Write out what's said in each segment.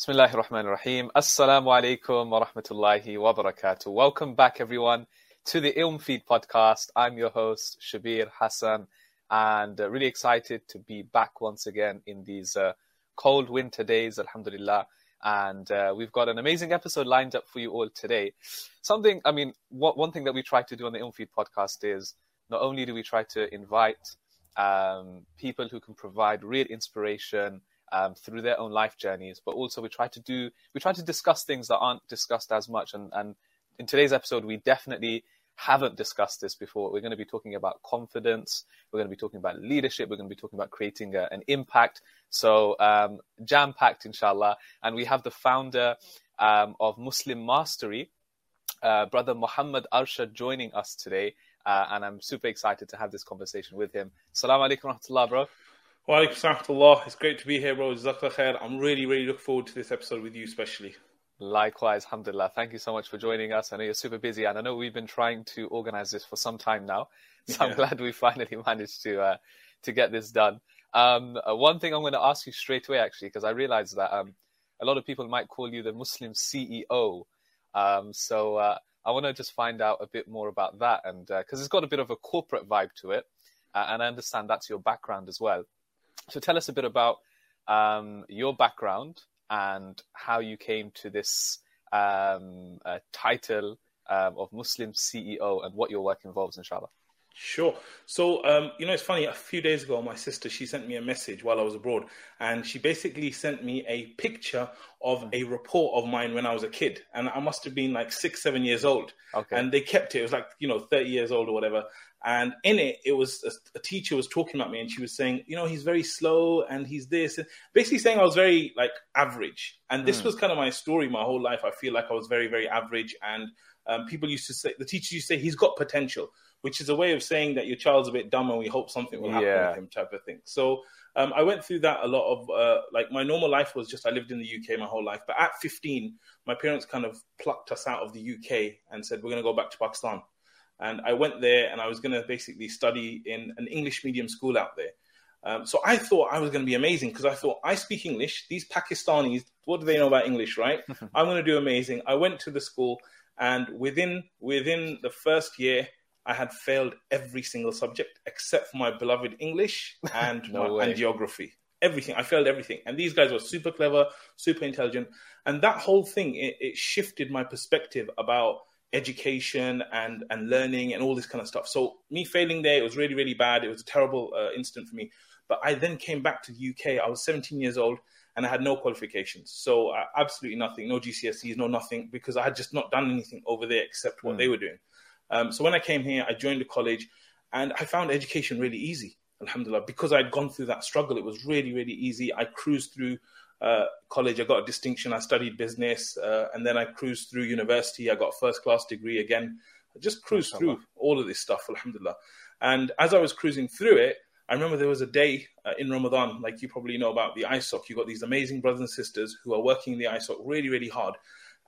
Bismillahir Rahmanir Rahim. Assalamu alaikum wa rahmatullahi wa barakatuh. Welcome back, everyone, to the Ilm Feed podcast. I'm your host, Shabir Hassan, and uh, really excited to be back once again in these uh, cold winter days, alhamdulillah. And uh, we've got an amazing episode lined up for you all today. Something, I mean, one thing that we try to do on the Ilm Feed podcast is not only do we try to invite um, people who can provide real inspiration, um, through their own life journeys, but also we try to do we try to discuss things that aren't discussed as much. And, and in today's episode, we definitely haven't discussed this before. We're going to be talking about confidence. We're going to be talking about leadership. We're going to be talking about creating a, an impact. So um, jam packed, inshallah. And we have the founder um, of Muslim Mastery, uh, brother Muhammad Arshad, joining us today. Uh, and I'm super excited to have this conversation with him. Assalamu alaikum rahmatullah, bro. Wa alaikum It's great to be here, bro. khair. I'm really, really looking forward to this episode with you, especially. Likewise, alhamdulillah. Thank you so much for joining us. I know you're super busy, and I know we've been trying to organize this for some time now. So yeah. I'm glad we finally managed to uh, to get this done. Um, uh, one thing I'm going to ask you straight away, actually, because I realized that um, a lot of people might call you the Muslim CEO. Um, so uh, I want to just find out a bit more about that, and because uh, it's got a bit of a corporate vibe to it, uh, and I understand that's your background as well. So tell us a bit about um, your background and how you came to this um, uh, title um, of Muslim CEO and what your work involves, inshallah. Sure. So, um, you know, it's funny. A few days ago, my sister she sent me a message while I was abroad, and she basically sent me a picture of a report of mine when I was a kid, and I must have been like six, seven years old. Okay. And they kept it. It was like you know, thirty years old or whatever. And in it, it was a, a, teacher was talking about me, and she was saying, you know, he's very slow, and he's this, and basically saying I was very like average. And this mm. was kind of my story my whole life. I feel like I was very, very average, and um, people used to say, the teacher used to say, he's got potential, which is a way of saying that your child's a bit dumb, and we hope something will happen yeah. with him, type of thing. So um, I went through that a lot of uh, like my normal life was just I lived in the UK my whole life, but at 15, my parents kind of plucked us out of the UK and said we're going to go back to Pakistan. And I went there and I was going to basically study in an English medium school out there. Um, so I thought I was going to be amazing because I thought I speak English. These Pakistanis, what do they know about English, right? I'm going to do amazing. I went to the school, and within within the first year, I had failed every single subject except for my beloved English and no my, and geography. Everything I failed everything, and these guys were super clever, super intelligent, and that whole thing it, it shifted my perspective about education and and learning and all this kind of stuff. So me failing there, it was really really bad. It was a terrible uh, incident for me. But I then came back to the UK. I was 17 years old and I had no qualifications, so uh, absolutely nothing, no GCSEs, no nothing, because I had just not done anything over there except what mm. they were doing. Um, so when I came here, I joined the college, and I found education really easy. Alhamdulillah, because I'd gone through that struggle, it was really really easy. I cruised through uh, college, I got a distinction. I studied business, uh, and then I cruised through university. I got a first class degree again. I just cruised through all of this stuff, alhamdulillah. And as I was cruising through it, I remember there was a day uh, in Ramadan, like you probably know about the ISOC. You got these amazing brothers and sisters who are working the ISOC really, really hard.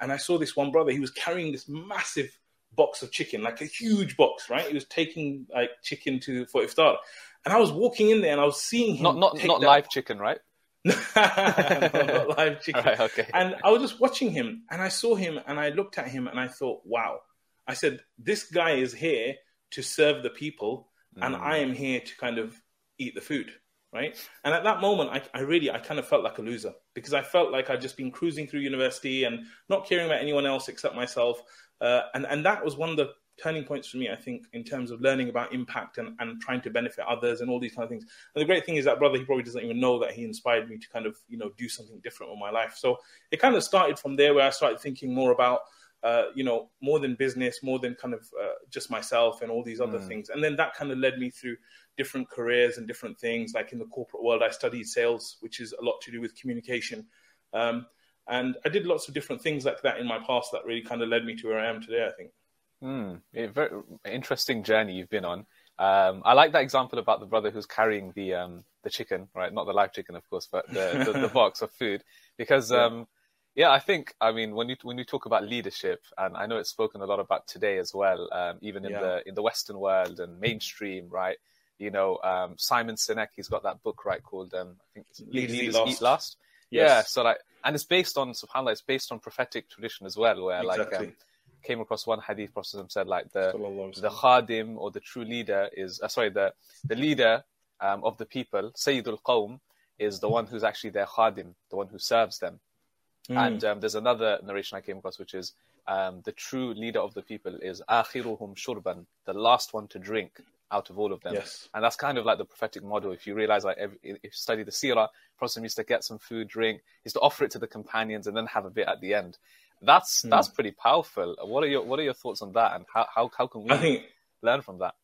And I saw this one brother. He was carrying this massive box of chicken, like a huge box, right? He was taking like chicken to for iftar. And I was walking in there and I was seeing him. Not not not live chicken, right? no, not live chicken. Right, okay. And I was just watching him and I saw him and I looked at him and I thought, wow. I said, this guy is here to serve the people mm. and I am here to kind of eat the food. Right. And at that moment, I, I really, I kind of felt like a loser because I felt like I'd just been cruising through university and not caring about anyone else except myself. Uh, and, and that was one of the turning points for me, I think, in terms of learning about impact and, and trying to benefit others and all these kind of things. And the great thing is that brother, he probably doesn't even know that he inspired me to kind of, you know, do something different with my life. So it kind of started from there where I started thinking more about, uh, you know, more than business, more than kind of uh, just myself and all these other mm. things. And then that kind of led me through different careers and different things. Like in the corporate world, I studied sales, which is a lot to do with communication. Um, and I did lots of different things like that in my past that really kind of led me to where I am today, I think. Mm, very interesting journey you've been on. Um, I like that example about the brother who's carrying the um, the chicken, right? Not the live chicken, of course, but the, the, the box of food. Because, yeah. Um, yeah. I think, I mean, when you when you talk about leadership, and I know it's spoken a lot about today as well, um, even in yeah. the in the Western world and mainstream, right? You know, um, Simon Sinek, he's got that book, right, called um, I think it's Leaders Eat Last. Eat Last. Yes. Yeah, so like and it's based on subhanallah it's based on prophetic tradition as well where Exactly. like um, came across one hadith prophet said like the the khadim or the true leader is uh, sorry the the leader um, of the people sayyidul qawm is the one who's actually their khadim the one who serves them Mm. and um, there's another narration I came across which is um, the true leader of the people is akhiruhum shurban the last one to drink out of all of them Yes. and that's kind of like the prophetic model. If you realize, like, every, if you study the seerah, Prophet used to get some food, drink, used to offer it to the companions, and then have a bit at the end. That's Hmm. that's pretty powerful. What are your What are your thoughts on that, and how how, how can we I think learn from that?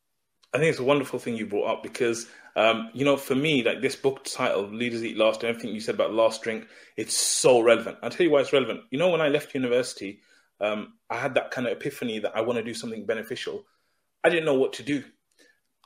I think it's a wonderful thing you brought up because, um, you know, for me, like this book title, Leaders Eat Last, and everything you said about last drink, it's so relevant. I'll tell you why it's relevant. You know, when I left university, um, I had that kind of epiphany that I want to do something beneficial. I didn't know what to do.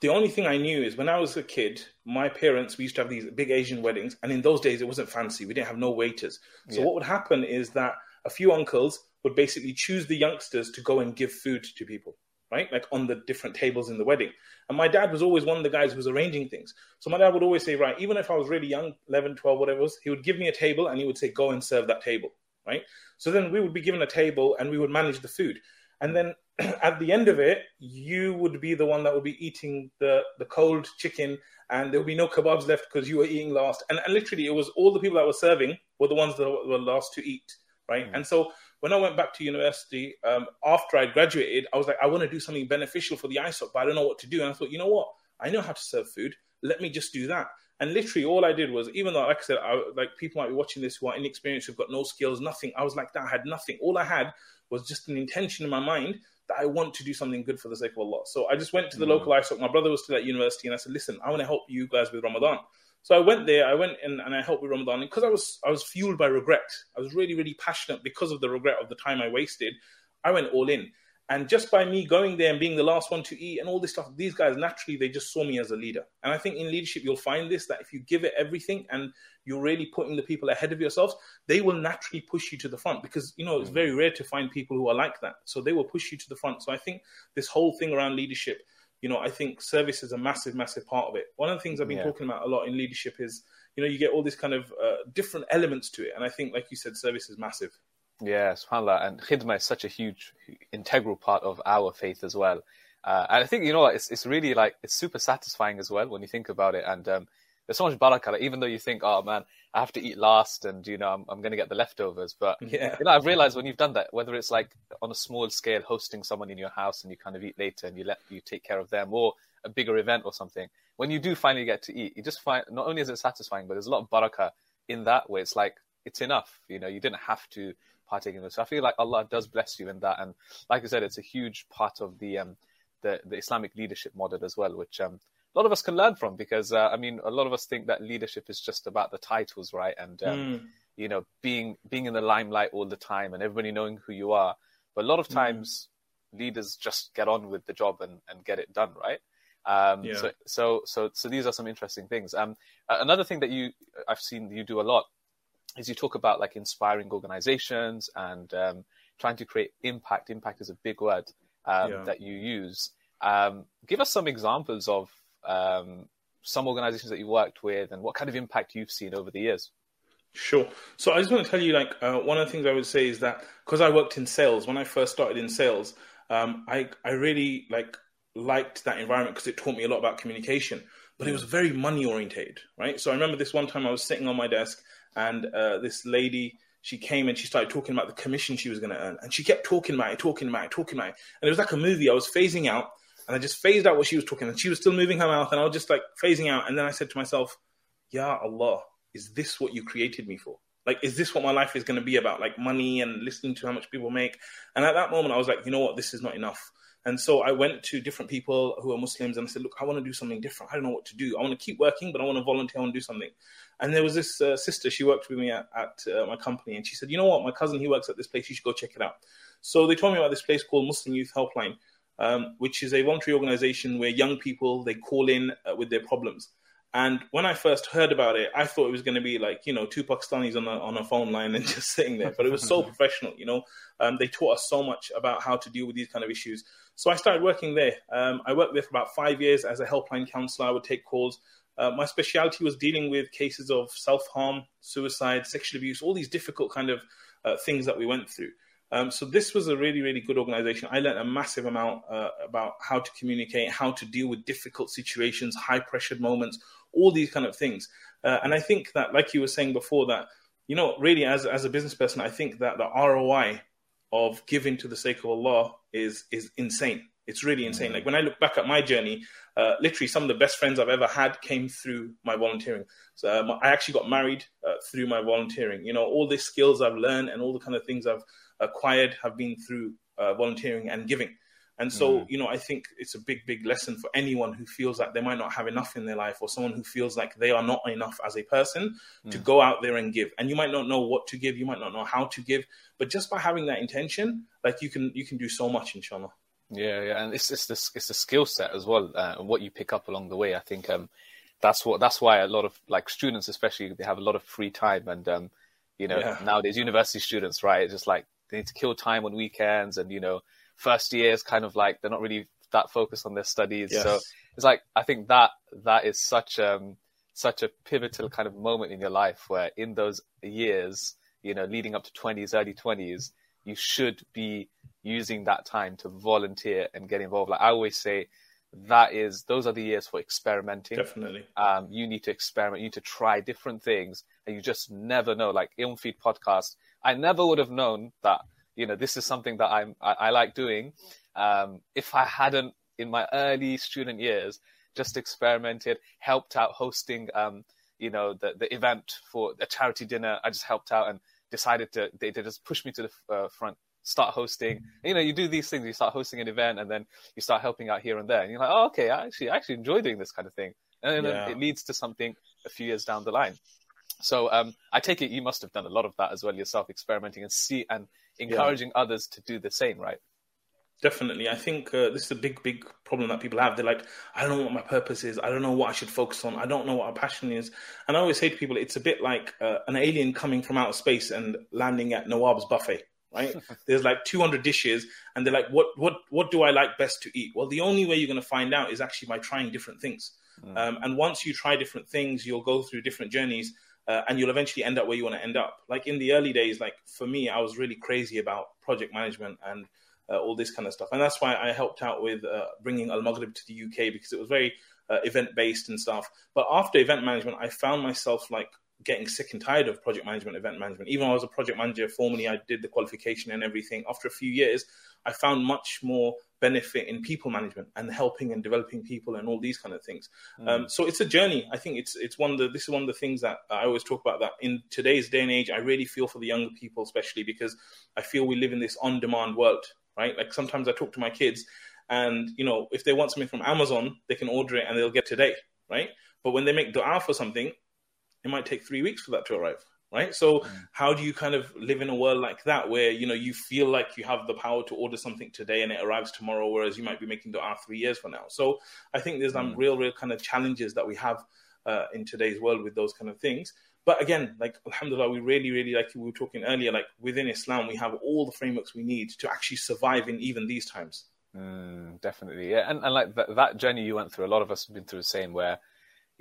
The only thing I knew is when I was a kid, my parents, we used to have these big Asian weddings, and in those days it wasn't fancy. We didn't have no waiters. So Yeah. what would happen is that a few uncles would basically choose the youngsters to go and give food to people, right? Like on the different tables in the wedding. And my dad was always one of the guys who was arranging things. So my dad would always say, right, even if I was really young, 11, 12, whatever it was, he would give me a table and he would say, go and serve that table, right? So then we would be given a table and we would manage the food. And then at the end of it, you would be the one that would be eating the, the cold chicken and there would be no kebabs left because you were eating last. And, and literally, it was all the people that were serving were the ones that were last to eat, right? And so when I went back to university, um, after I graduated, I was like, I want to do something beneficial for the ISOC, but I don't know what to do. And I thought, you know what? I know how to serve food. Let me just do that. And literally, all I did was, even though, like I said, I, like people might be watching this who are inexperienced, who've got no skills, nothing. I was like that. I had nothing. All I had was just an intention in my mind that I want to do something good for the sake of Allah. So I just went to the hmm. local ISOC. My brother was still at university, and I said, "Listen, I want to help you guys with Ramadan." So I went there. I went in and I helped with Ramadan because I was I was fueled by regret. I was really really passionate because of the regret of the time I wasted. I went all in, and just by me going there and being the last one to eat and all this stuff, these guys naturally they just saw me as a leader. And I think in leadership you'll find this that if you give it everything and you're really putting the people ahead of yourselves, they will naturally push you to the front because you know it's very rare to find people who are like that. So they will push you to the front. So I think this whole thing around leadership you know, I think service is a massive, massive part of it. One of the things I've been Yeah. talking about a lot in leadership is, you know, you get all these kind of uh, different elements to it. And I think, like you said, service is massive. Yeah, subhanAllah. And khidmah is such a huge, integral part of our faith as well. Uh, and I think, you know it's, it's really like, it's super satisfying as well when you think about it. And um, there's so much barakah, like, even though you think, oh man, I have to eat last and, you know, I'm, I'm going to get the leftovers. But, Yeah. you know, I've realized when you've done that, whether it's like on a small scale, hosting someone in your house and you kind of eat later and you let you take care of them or a bigger event or something, when you do finally get to eat, you just find, not only is it satisfying, but there's a lot of barakah in that where it's like, it's enough. You know, you didn't have to partake in this. So I feel like Allah does bless you in that. And like I said, it's a huge part of the, um, the, the Islamic leadership model as well, which, um, a lot of us can learn from because uh, I mean a lot of us think that leadership is just about the titles, right? And um, Mm. you know being being in the limelight all the time and everybody knowing who you are. But a lot of times leaders just get on with the job and, and get it done, right? Um, Yeah. So so so so these are some interesting things. Um, another thing that you I've seen you do a lot is you talk about like inspiring organizations and um, trying to create impact. Impact is a big word um, Yeah. that you use. Um, give us some examples of um, some organizations that you've worked with and what kind of impact you've seen over the years. Sure. So I just want to tell you, like, uh, one of the things I would say is that because I worked in sales when I first started in sales, um, I I really like liked that environment because it taught me a lot about communication. But it was very money orientated, right? So I remember this one time I was sitting on my desk and uh, this lady she came and she started talking about the commission she was going to earn, and she kept talking about it, talking about it, talking about it, and it was like a movie. I was phasing out, and I just phased out what she was talking, and she was still moving her mouth, and I was just like phasing out, and then I said to myself, "Ya Allah, is this what you created me for? Like, is this what my life is going to be about? Like money and listening to how much people make?" And at that moment, I was like, "You know what? This is not enough." And so I went to different people who are Muslims and I said, "Look, I want to do something different. I don't know what to do. I want to keep working, but I want to volunteer. To do something." And there was this uh, sister. She worked with me at, at uh, my company, and she said, "You know what? My cousin he works at this place. You should go check it out." So they told me about this place called Muslim Youth Helpline, um, which is a voluntary organization where young people they call in uh, with their problems. And when I first heard about it, I thought it was going to be like you know two Pakistanis on a on a phone line and just sitting there. But it was so professional. You know, um, they taught us so much about how to deal with these kind of issues. So I started working there. Um, I worked there for about five years as a helpline counselor. I would take calls. uh, my specialty was dealing with cases of self harm, suicide, sexual abuse, all these difficult kind of uh, things that we went through. Um, so this was a really, really good organization. I learned a massive amount uh, about how to communicate, how to deal with difficult situations, high pressured moments, all these kind of things. Uh, and I think that, like you were saying before, that you know, really, as as a business person, I think that the ROI of giving to the sake of Allah is is insane. It's really insane. Mm-hmm. Like when I look back at my journey, uh, literally some of the best friends I've ever had came through my volunteering. So um, I actually got married uh, through my volunteering. You know, all the skills I've learned and all the kind of things I've acquired have been through uh, volunteering and giving. And so, mm. you know, I think it's a big, big lesson for anyone who feels like they might not have enough in their life or someone who feels like they are not enough as a person mm. to go out there and give. And you might not know what to give, you might not know how to give, but just by having that intention, like you can you can do so much, inshallah. Yeah, yeah, and it's it's the it's the skill set as well, uh, and what you pick up along the way. I think um, that's what that's why a lot of like students, especially, they have a lot of free time, and um, you know, yeah. nowadays university students, right, it's just like they need to kill time on weekends, and you know, first years kind of like they're not really that focused on their studies. Yes. So it's like I think that that is such um such a pivotal kind of moment in your life where in those years, you know, leading up to twenties, early twenties, you should be using that time to volunteer and get involved. Like I always say, that is those are the years for experimenting. Definitely. Um, you need to experiment. You need to try different things, and you just never know. Like Ilm Feed podcast, I never would have known that you know this is something that I'm I, I like doing. Um, if I hadn't in my early student years just experimented, helped out hosting, um, you know, the the event for a charity dinner. I just helped out and decided to they, they just pushed me to the uh, front start hosting. You know, you do these things. You start hosting an event, and then you start helping out here and there. And you're like, oh, okay, I actually, I actually enjoy doing this kind of thing, and yeah. it leads to something a few years down the line. So um, I take it you must have done a lot of that as well yourself, experimenting and see and encouraging yeah. others to do the same, right? Definitely, I think uh, this is a big, big problem that people have. They're like, I don't know what my purpose is. I don't know what I should focus on. I don't know what my passion is. And I always say to people, it's a bit like uh, an alien coming from outer space and landing at Nawab's buffet right? There's like 200 dishes, and they're like, what, what, what do I like best to eat? Well, the only way you're going to find out is actually by trying different things. Mm. Um, and once you try different things, you'll go through different journeys, uh, and you'll eventually end up where you want to end up. Like in the early days, like for me, I was really crazy about project management and uh, all this kind of stuff, and that's why I helped out with uh, bringing Al Maghrib to the UK because it was very uh, event based and stuff. But after event management, I found myself like getting sick and tired of project management, event management. Even though I was a project manager formerly, I did the qualification and everything. After a few years, I found much more benefit in people management and helping and developing people and all these kind of things. Mm. Um, so it's a journey. I think it's it's one of the this is one of the things that I always talk about. That in today's day and age, I really feel for the younger people, especially because I feel we live in this on demand world, right? Like sometimes I talk to my kids, and you know if they want something from Amazon, they can order it and they'll get today, right? But when they make dua for something, it might take three weeks for that to arrive right so mm. how do you kind of live in a world like that where you know you feel like you have the power to order something today and it arrives tomorrow whereas you might be making dua three years from now so i think there's some mm. real real kind of challenges that we have uh, in today's world with those kind of things but again like alhamdulillah we really really like we were talking earlier like within islam we have all the frameworks we need to actually survive in even these times mm, definitely yeah and, and like that, that journey you went through a lot of us have been through the same where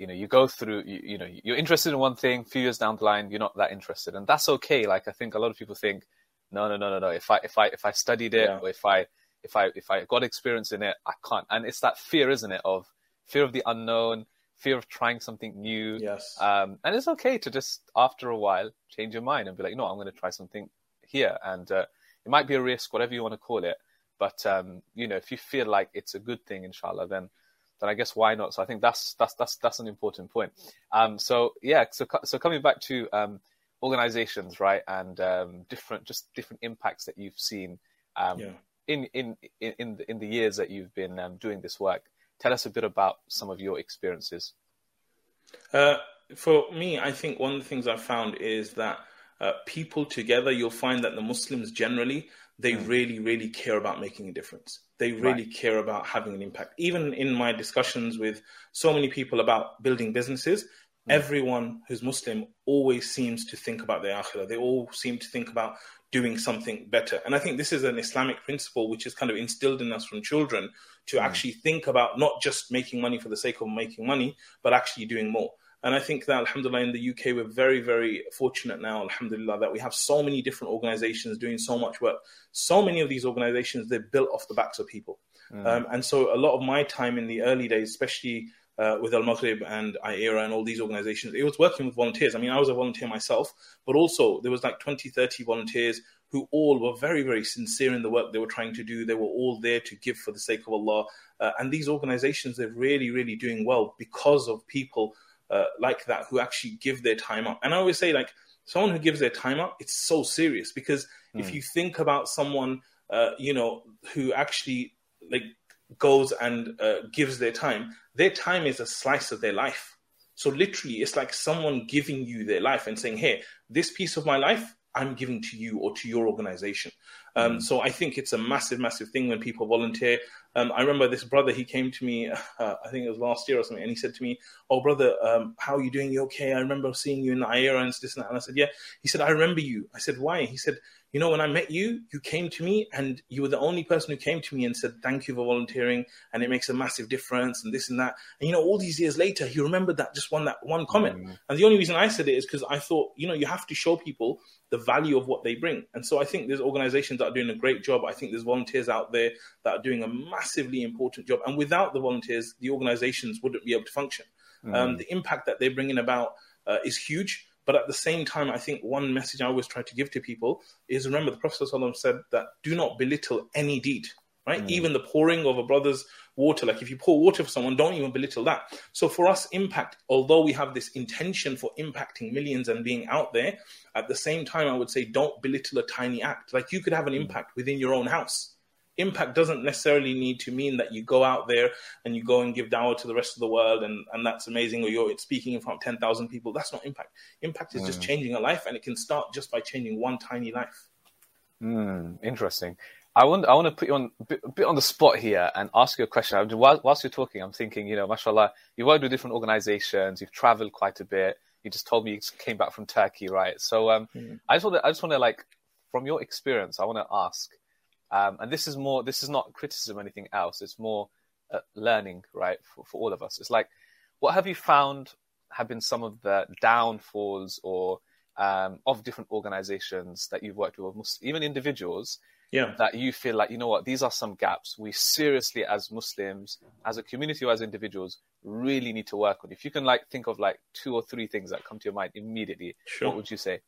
you know you go through you, you know you're interested in one thing a few years down the line you're not that interested. And that's okay. Like i think a lot of people think no no no no no. If i if i if i studied it yeah. or if i if i if i got experience in it i can't. And it's that fear isn't it of fear of the unknown fear of trying something new. Yes. Um and it's okay to just after a while change your mind and be like no i'm going to try something here. And uh, it might be a risk whatever you want to call it. But um you know if you feel like it's a good thing inshallah then then I guess why not? So I think that's that's that's that's an important point. Um, so yeah, so so coming back to um, organizations, right, and um, different just different impacts that you've seen um, yeah. in, in in in the, years that you've been um, doing this work. Tell us a bit about some of your experiences. Uh, for me, I think one of the things I've found is that uh, people together, you'll find that the Muslims generally they mm. really, really care about making a difference. They really right. care about having an impact. Even in my discussions with so many people about building businesses, everyone who's Muslim always seems to think about their akhirah. They all seem to think about doing something better. And I think this is an Islamic principle which is kind of instilled in us from children to mm. actually think about not just making money for the sake of making money, but actually doing more. And I think that, alhamdulillah, in the UK, we're very, very fortunate now, alhamdulillah, that we have so many different organizations doing so much work. So many of these organizations, they're built off the backs of people. Mm. Um, and so a lot of my time in the early days, especially uh, with Al Maghrib and IERA and all these organizations, it was working with volunteers. I mean, I was a volunteer myself, but also there was like 20, 30 volunteers who all were very, very sincere in the work they were trying to do. They were all there to give for the sake of Allah. Uh, and these organizations, they're really, really doing well because of people uh, like that who actually give their time up. And I always say, like, someone who gives their time up, it's so serious because mm. if hmm. you think about someone, uh, you know, who actually like goes and uh, gives their time, their time is a slice of their life. So literally, it's like someone giving you their life and saying, "Hey, this piece of my life, I'm giving to you or to your organization." Um, mm. So I think it's a massive, massive thing when people volunteer. Um, I remember this brother, he came to me, uh, I think it was last year or something, and he said to me, Oh, brother, um, how are you doing? You okay? I remember seeing you in the IERA and this and that. And I said, Yeah. He said, I remember you. I said, Why? He said, You know, when I met you, you came to me and you were the only person who came to me and said, Thank you for volunteering and it makes a massive difference and this and that. And, you know, all these years later, he remembered that just one, that one comment. Mm. And the only reason I said it is because I thought, you know, you have to show people the value of what they bring. And so I think there's organizations that are doing a great job. I think there's volunteers out there that are doing a massively important job. And without the volunteers, the organizations wouldn't be able to function. Mm. Um, the impact that they're bringing about uh, is huge. But at the same time, I think one message I always try to give to people is remember the Prophet ﷺ said that do not belittle any deed, right? Mm. Even the pouring of a brother's water. Like if you pour water for someone, don't even belittle that. So for us, impact, although we have this intention for impacting millions and being out there, at the same time, I would say don't belittle a tiny act. Like you could have an mm. impact within your own house. Impact doesn't necessarily need to mean that you go out there and you go and give dawah to the rest of the world and, and that's amazing or you're speaking in front of 10,000 people. That's not impact. Impact is mm. just changing a life and it can start just by changing one tiny life. Mm, interesting. I want I want to put you on a bit, on the spot here and ask you a question. Whilst you're talking, I'm thinking, you know, mashallah, you worked with different organizations, you've traveled quite a bit. You just told me you came back from Turkey, right? So um, mm. I just want to I just want to like from your experience, I want to ask, um, and this is more this is not criticism or anything else. It's more uh, learning, right, for, for all of us. It's like, what have you found have been some of the downfalls or um, of different organizations that you've worked with, even individuals yeah. that you feel like you know what these are some gaps we seriously as muslims as a community or as individuals really need to work on if you can like think of like two or three things that come to your mind immediately sure. what would you say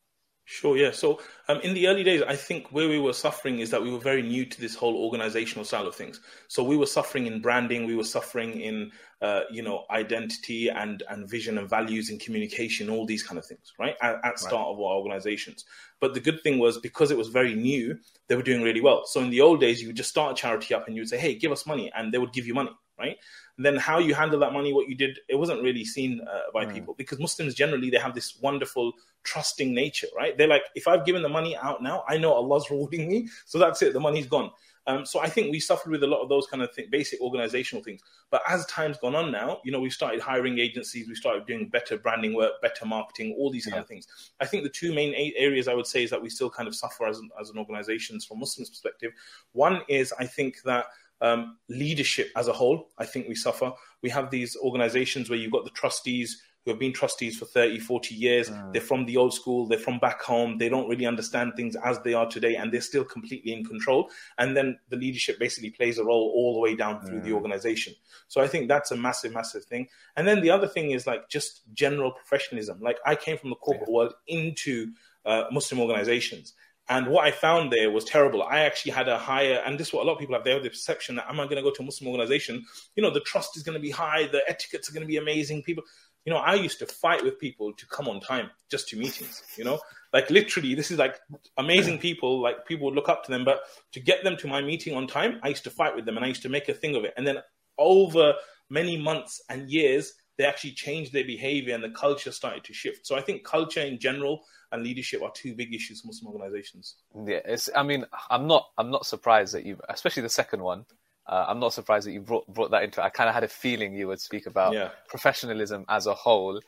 Sure, yeah. So um, in the early days, I think where we were suffering is that we were very new to this whole organizational style of things. So we were suffering in branding, we were suffering in, uh, you know, identity and and vision and values and communication, all these kind of things, right? At, at start right. of our organizations. But the good thing was because it was very new, they were doing really well. So in the old days, you would just start a charity up and you would say, "Hey, give us money," and they would give you money, right? Then how you handle that money, what you did, it wasn't really seen uh, by mm. people because Muslims generally they have this wonderful trusting nature, right? They're like, if I've given the money out now, I know Allah's rewarding me, so that's it, the money's gone. Um, so I think we suffered with a lot of those kind of th- basic organizational things. But as time's gone on now, you know, we've started hiring agencies, we started doing better branding work, better marketing, all these kind of things. I think the two main a- areas I would say is that we still kind of suffer as, as an organization from Muslims' perspective. One is I think that um, leadership as a whole, I think we suffer. We have these organizations where you've got the trustees who have been trustees for 30, 40 years. Mm. They're from the old school, they're from back home, they don't really understand things as they are today, and they're still completely in control. And then the leadership basically plays a role all the way down through mm. the organization. So I think that's a massive, massive thing. And then the other thing is like just general professionalism. Like I came from the corporate yeah. world into uh, Muslim organizations. And what I found there was terrible. I actually had a higher, and this is what a lot of people have. They have the perception that am I going to go to a Muslim organization? You know, the trust is going to be high, the etiquettes are going to be amazing. People, you know, I used to fight with people to come on time just to meetings. You know, like literally, this is like amazing people. Like people would look up to them, but to get them to my meeting on time, I used to fight with them, and I used to make a thing of it. And then over many months and years, they actually changed their behavior, and the culture started to shift. So I think culture in general and leadership are two big issues for Muslim organizations. Yeah, it's. I mean, I'm not. I'm not surprised that you, especially the second one. Uh, I'm not surprised that you brought brought that into. it. I kind of had a feeling you would speak about yeah. professionalism as a whole.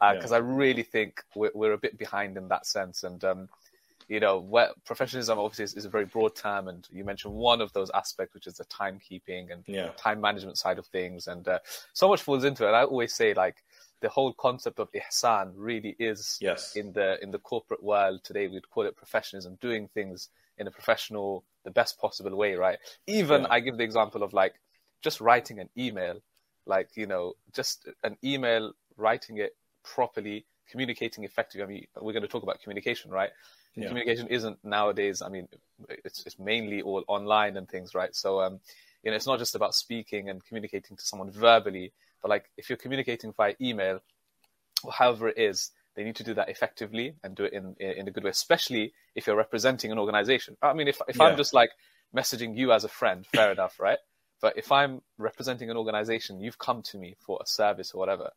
because uh, yeah. I really think we're, we're, a bit behind in that sense. And um, you know, where professionalism obviously is, is, a very broad term, and you mentioned one of those aspects, which is the timekeeping and yeah. time management side of things, and uh, so much falls into it. I always say like the whole concept of ihsan really is yes. in the in the corporate world today. We'd call it professionalism, doing things in a professional, the best possible way, right? Even yeah. I give the example of like just writing an email, like you know, just an email, writing it properly, communicating effectively. I mean, we're going to talk about communication, right? Yeah. Communication isn't nowadays. I mean, it's it's mainly all online and things, right? So, um, you know, it's not just about speaking and communicating to someone verbally, but like if you're communicating via email, or however it is, they need to do that effectively and do it in in a good way, especially if you're representing an organization. I mean, if if yeah. I'm just like messaging you as a friend, fair enough, right? But if I'm representing an organization, you've come to me for a service or whatever,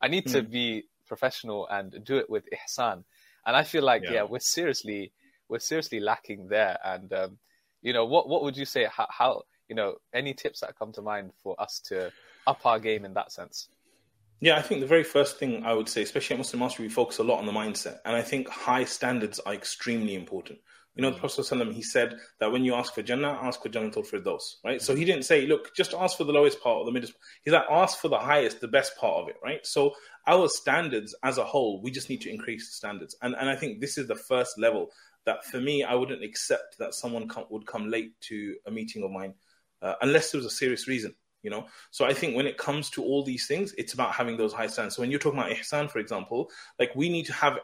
I need mm. to hmm. be professional and do it with ihsan. And I feel like, yeah, yeah we're seriously, we're seriously lacking there. And, um, you know, what, what would you say, how, how, you know, any tips that come to mind for us to up our game in that sense? Yeah, I think the very first thing I would say, especially at Muslim Mastery, we focus a lot on the mindset. And I think high standards are extremely important. You know, the Prophet ﷺ, he said that when you ask for Jannah, ask for Jannatul Firdaus, right? So he didn't say, look, just ask for the lowest part or the middle. He's like, ask for the highest, the best part of it, right? So our standards as a whole, we just need to increase the standards. And, and I think this is the first level that for me, I wouldn't accept that someone come, would come late to a meeting of mine uh, unless there was a serious reason, you know? So I think when it comes to all these things, it's about having those high standards. So when you're talking about ihsan, for example, like we need to have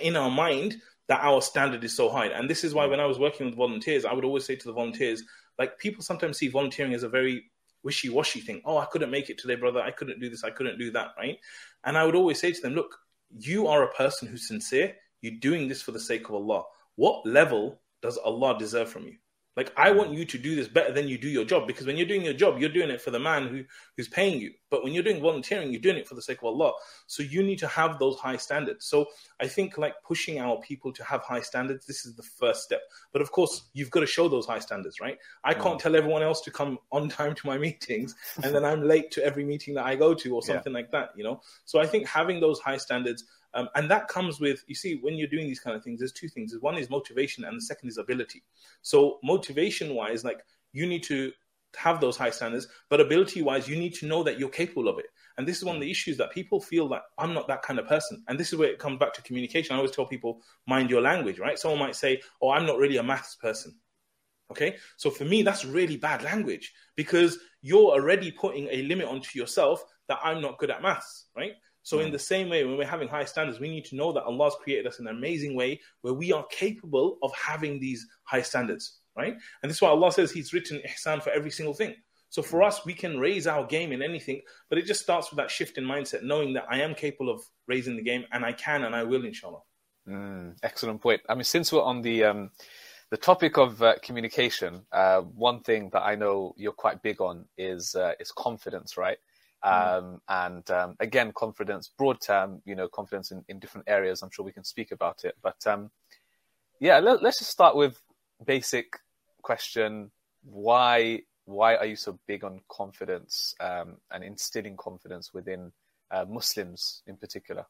in our mind that our standard is so high. And this is why mm. when I was working with volunteers, I would always say to the volunteers, like people sometimes see volunteering as a very wishy-washy thing. Oh, I couldn't make it today, brother. I couldn't do this. I couldn't do that, right? And I would always say to them, look, you are a person who's sincere. You're doing this for the sake of Allah. What level does Allah deserve from you? Like I want you to do this better than you do your job because when you're doing your job, you're doing it for the man who who's paying you. But when you're doing volunteering, you're doing it for the sake of Allah. So you need to have those high standards. So I think like pushing our people to have high standards, this is the first step. But of course, you've got to show those high standards, right? I can't mm. tell everyone else to come on time to my meetings and then I'm late to every meeting that I go to or something yeah. like that, you know. So I think having those high standards um, and that comes with, you see, when you're doing these kind of things, there's two things. One is motivation, and the second is ability. So, motivation wise, like you need to have those high standards, but ability wise, you need to know that you're capable of it. And this is one of the issues that people feel that I'm not that kind of person. And this is where it comes back to communication. I always tell people, mind your language, right? Someone might say, Oh, I'm not really a maths person. Okay. So for me, that's really bad language because you're already putting a limit onto yourself that I'm not good at maths, right? So, mm. in the same way, when we're having high standards, we need to know that Allah's created us in an amazing way where we are capable of having these high standards, right? And this is why Allah says He's written ihsan for every single thing. So, for us, we can raise our game in anything, but it just starts with that shift in mindset, knowing that I am capable of raising the game and I can and I will, inshallah. Mm, excellent point. I mean, since we're on the um, the topic of uh, communication, uh, one thing that I know you're quite big on is uh, is confidence, right? Mm. Um, and um, again, confidence, broad term, you know, confidence in, in different areas. I'm sure we can speak about it. But um, yeah, let, us just start with basic question: Why why are you so big on confidence um, and instilling confidence within uh, Muslims in particular?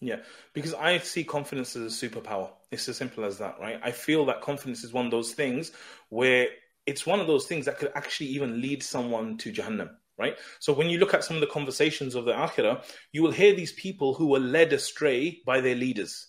Yeah, because I see confidence as a superpower. It's as simple as that, right? I feel that confidence is one of those things where it's one of those things that could actually even lead someone to Jahannam right? So when you look at some of the conversations of the Akhirah, you will hear these people who were led astray by their leaders,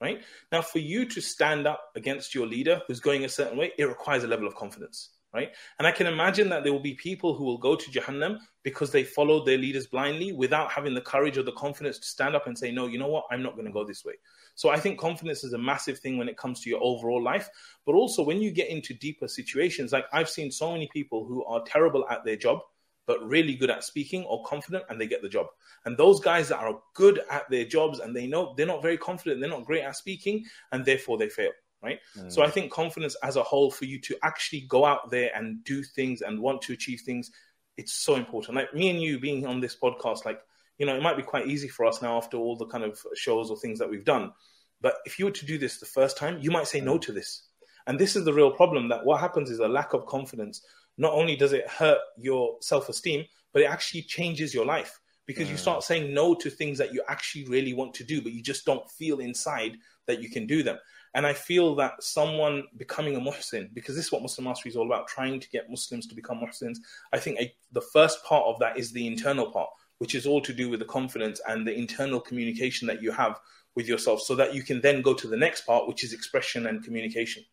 right? Now, for you to stand up against your leader who's going a certain way, it requires a level of confidence, right? And I can imagine that there will be people who will go to Jahannam because they followed their leaders blindly without having the courage or the confidence to stand up and say, no, you know what, I'm not going to go this way. So I think confidence is a massive thing when it comes to your overall life, but also when you get into deeper situations, like I've seen so many people who are terrible at their job but really good at speaking or confident and they get the job. And those guys that are good at their jobs and they know they're not very confident, they're not great at speaking, and therefore they fail. Right. Mm. So I think confidence as a whole for you to actually go out there and do things and want to achieve things, it's so important. Like me and you being on this podcast, like, you know, it might be quite easy for us now after all the kind of shows or things that we've done. But if you were to do this the first time, you might say no mm. to this. And this is the real problem that what happens is a lack of confidence not only does it hurt your self esteem, but it actually changes your life because mm. you start saying no to things that you actually really want to do, but you just don't feel inside that you can do them. And I feel that someone becoming a muhsin, because this is what Muslim mastery is all about, trying to get Muslims to become muhsins. I think a, the first part of that is the internal part, which is all to do with the confidence and the internal communication that you have with yourself, so that you can then go to the next part, which is expression and communication.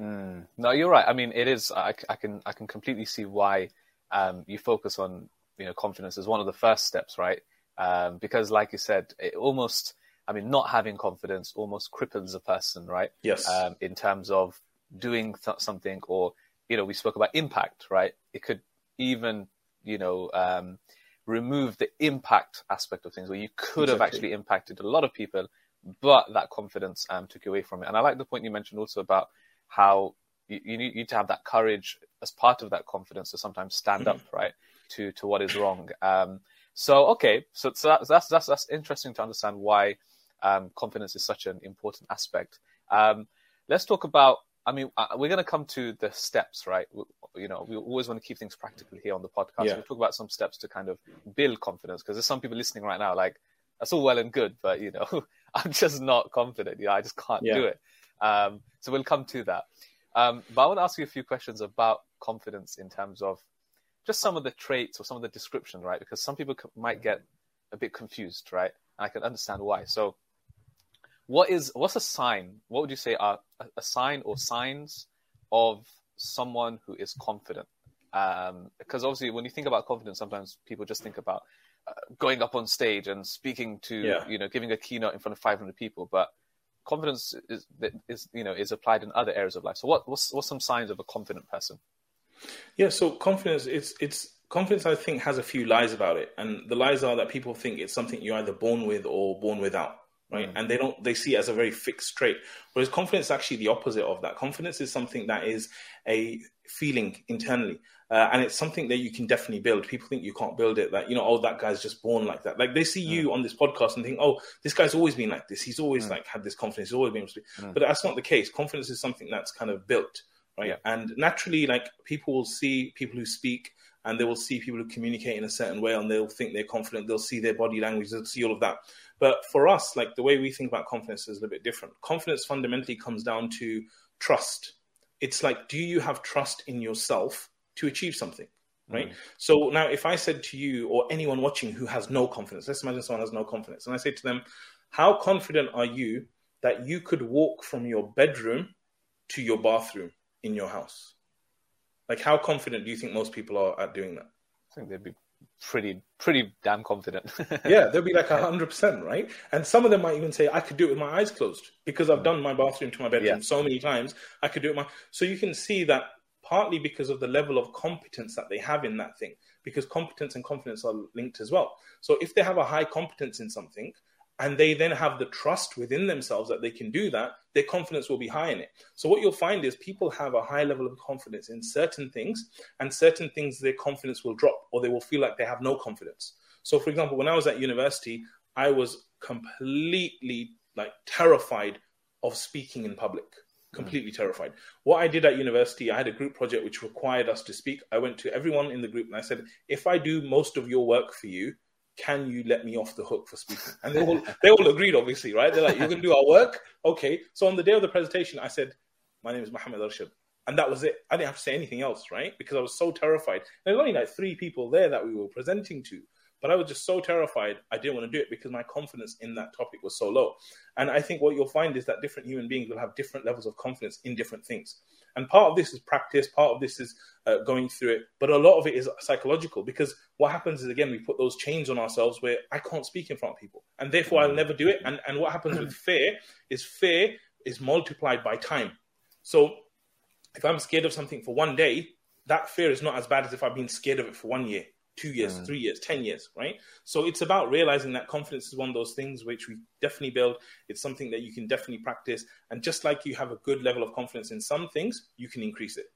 Mm. No, you're right. I mean, it is. I, I can I can completely see why um, you focus on you know confidence as one of the first steps, right? Um, because, like you said, it almost I mean, not having confidence almost cripples a person, right? Yes. Um, in terms of doing th- something, or you know, we spoke about impact, right? It could even you know um, remove the impact aspect of things, where you could exactly. have actually impacted a lot of people, but that confidence um, took you away from it. And I like the point you mentioned also about how you, you need, to have that courage as part of that confidence to sometimes stand mm-hmm. up, right, to to what is wrong. Um, so okay, so, so that's that's that's interesting to understand why um, confidence is such an important aspect. Um, let's talk about. I mean, uh, we're going to come to the steps, right? We, you know, we always want to keep things practical here on the podcast. Yeah. We'll talk about some steps to kind of build confidence because there's some people listening right now, like that's all well and good, but you know, I'm just not confident. You know, I just can't yeah. do it. Um, so we'll come to that. Um, but I want to ask you a few questions about confidence in terms of just some of the traits or some of the description, right? Because some people might get a bit confused, right? And I can understand why. So, what is what's a sign? What would you say are a sign or signs of someone who is confident? Um, because obviously, when you think about confidence, sometimes people just think about uh, going up on stage and speaking to, yeah. you know, giving a keynote in front of 500 people. But confidence is, is you know is applied in other areas of life. So what what's what's some signs of a confident person? Yeah, so confidence it's it's confidence I think has a few lies about it. And the lies are that people think it's something you're either born with or born without. Right. Mm. And they don't they see it as a very fixed trait. Whereas confidence is actually the opposite of that. Confidence is something that is a feeling internally. Uh, and it's something that you can definitely build. People think you can't build it. That you know, oh, that guy's just born like that. Like they see you mm. on this podcast and think, oh, this guy's always been like this. He's always mm. like had this confidence. He's always been. Mm. But that's not the case. Confidence is something that's kind of built, right? Yeah. And naturally, like people will see people who speak, and they will see people who communicate in a certain way, and they'll think they're confident. They'll see their body language. They'll see all of that. But for us, like the way we think about confidence is a little bit different. Confidence fundamentally comes down to trust. It's like, do you have trust in yourself to achieve something? right? Mm. So now, if I said to you or anyone watching who has no confidence, let's imagine someone has no confidence, and I say to them, How confident are you that you could walk from your bedroom to your bathroom in your house? Like, how confident do you think most people are at doing that? I think they'd be pretty, pretty damn confident. yeah, they'll be like hundred percent, right? And some of them might even say, "I could do it with my eyes closed because I've done my bathroom to my bedroom yeah. so many times. I could do it." My so you can see that partly because of the level of competence that they have in that thing, because competence and confidence are linked as well. So if they have a high competence in something, and they then have the trust within themselves that they can do that, their confidence will be high in it. So what you'll find is people have a high level of confidence in certain things, and certain things their confidence will drop, or they will feel like they have no confidence. So, for example, when I was at university, I was completely like terrified of speaking in public completely terrified. What I did at university, I had a group project which required us to speak. I went to everyone in the group and I said, if I do most of your work for you, can you let me off the hook for speaking? And they all they all agreed, obviously, right? They're like, you're gonna do our work? Okay. So on the day of the presentation, I said, My name is Mohammed Arshad. And that was it. I didn't have to say anything else, right? Because I was so terrified. There was only like three people there that we were presenting to. But I was just so terrified, I didn't want to do it because my confidence in that topic was so low. And I think what you'll find is that different human beings will have different levels of confidence in different things. And part of this is practice, part of this is uh, going through it, but a lot of it is psychological because what happens is, again, we put those chains on ourselves where I can't speak in front of people and therefore I'll never do it. And, and what happens with fear is fear is multiplied by time. So if I'm scared of something for one day, that fear is not as bad as if I've been scared of it for one year two years, mm. three years, 10 years, right? So it's about realizing that confidence is one of those things which we definitely build. It's something that you can definitely practice. And just like you have a good level of confidence in some things, you can increase it.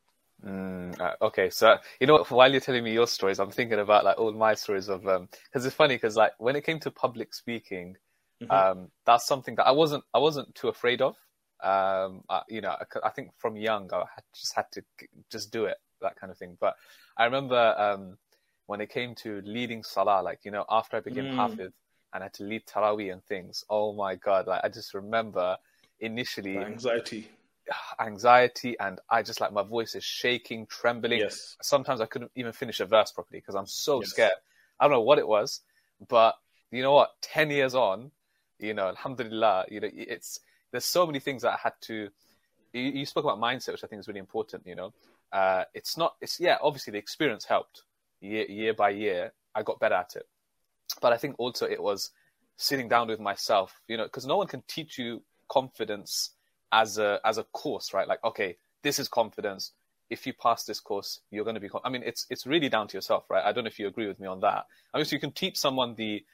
Mm, uh, okay, so you know, while you're telling me your stories, I'm thinking about like all my stories of um, because it's funny because like when it came to public speaking, mm-hmm. um, that's something that I wasn't I wasn't too afraid of. Um, I, you know, I, I, think from young I had, just had to just do it that kind of thing. But I remember um, when it came to leading salah, like you know, after I became Mm. hafiz and I had to lead tarawih and things. Oh my god! Like I just remember initially The anxiety. anxiety and I just like my voice is shaking, trembling. Yes. Sometimes I couldn't even finish a verse properly because I'm so Yes. scared. I don't know what it was, but you know what? Ten years on, you know, Alhamdulillah, you know, it's there's so many things that I had to. You, you spoke about mindset, which I think is really important. You know, uh, it's not. It's yeah. Obviously, the experience helped year year by year. I got better at it, but I think also it was sitting down with myself. You know, because no one can teach you confidence as a as a course, right? Like, okay, this is confidence. If you pass this course, you're going to be. I mean, it's it's really down to yourself, right? I don't know if you agree with me on that. I mean, so you can teach someone the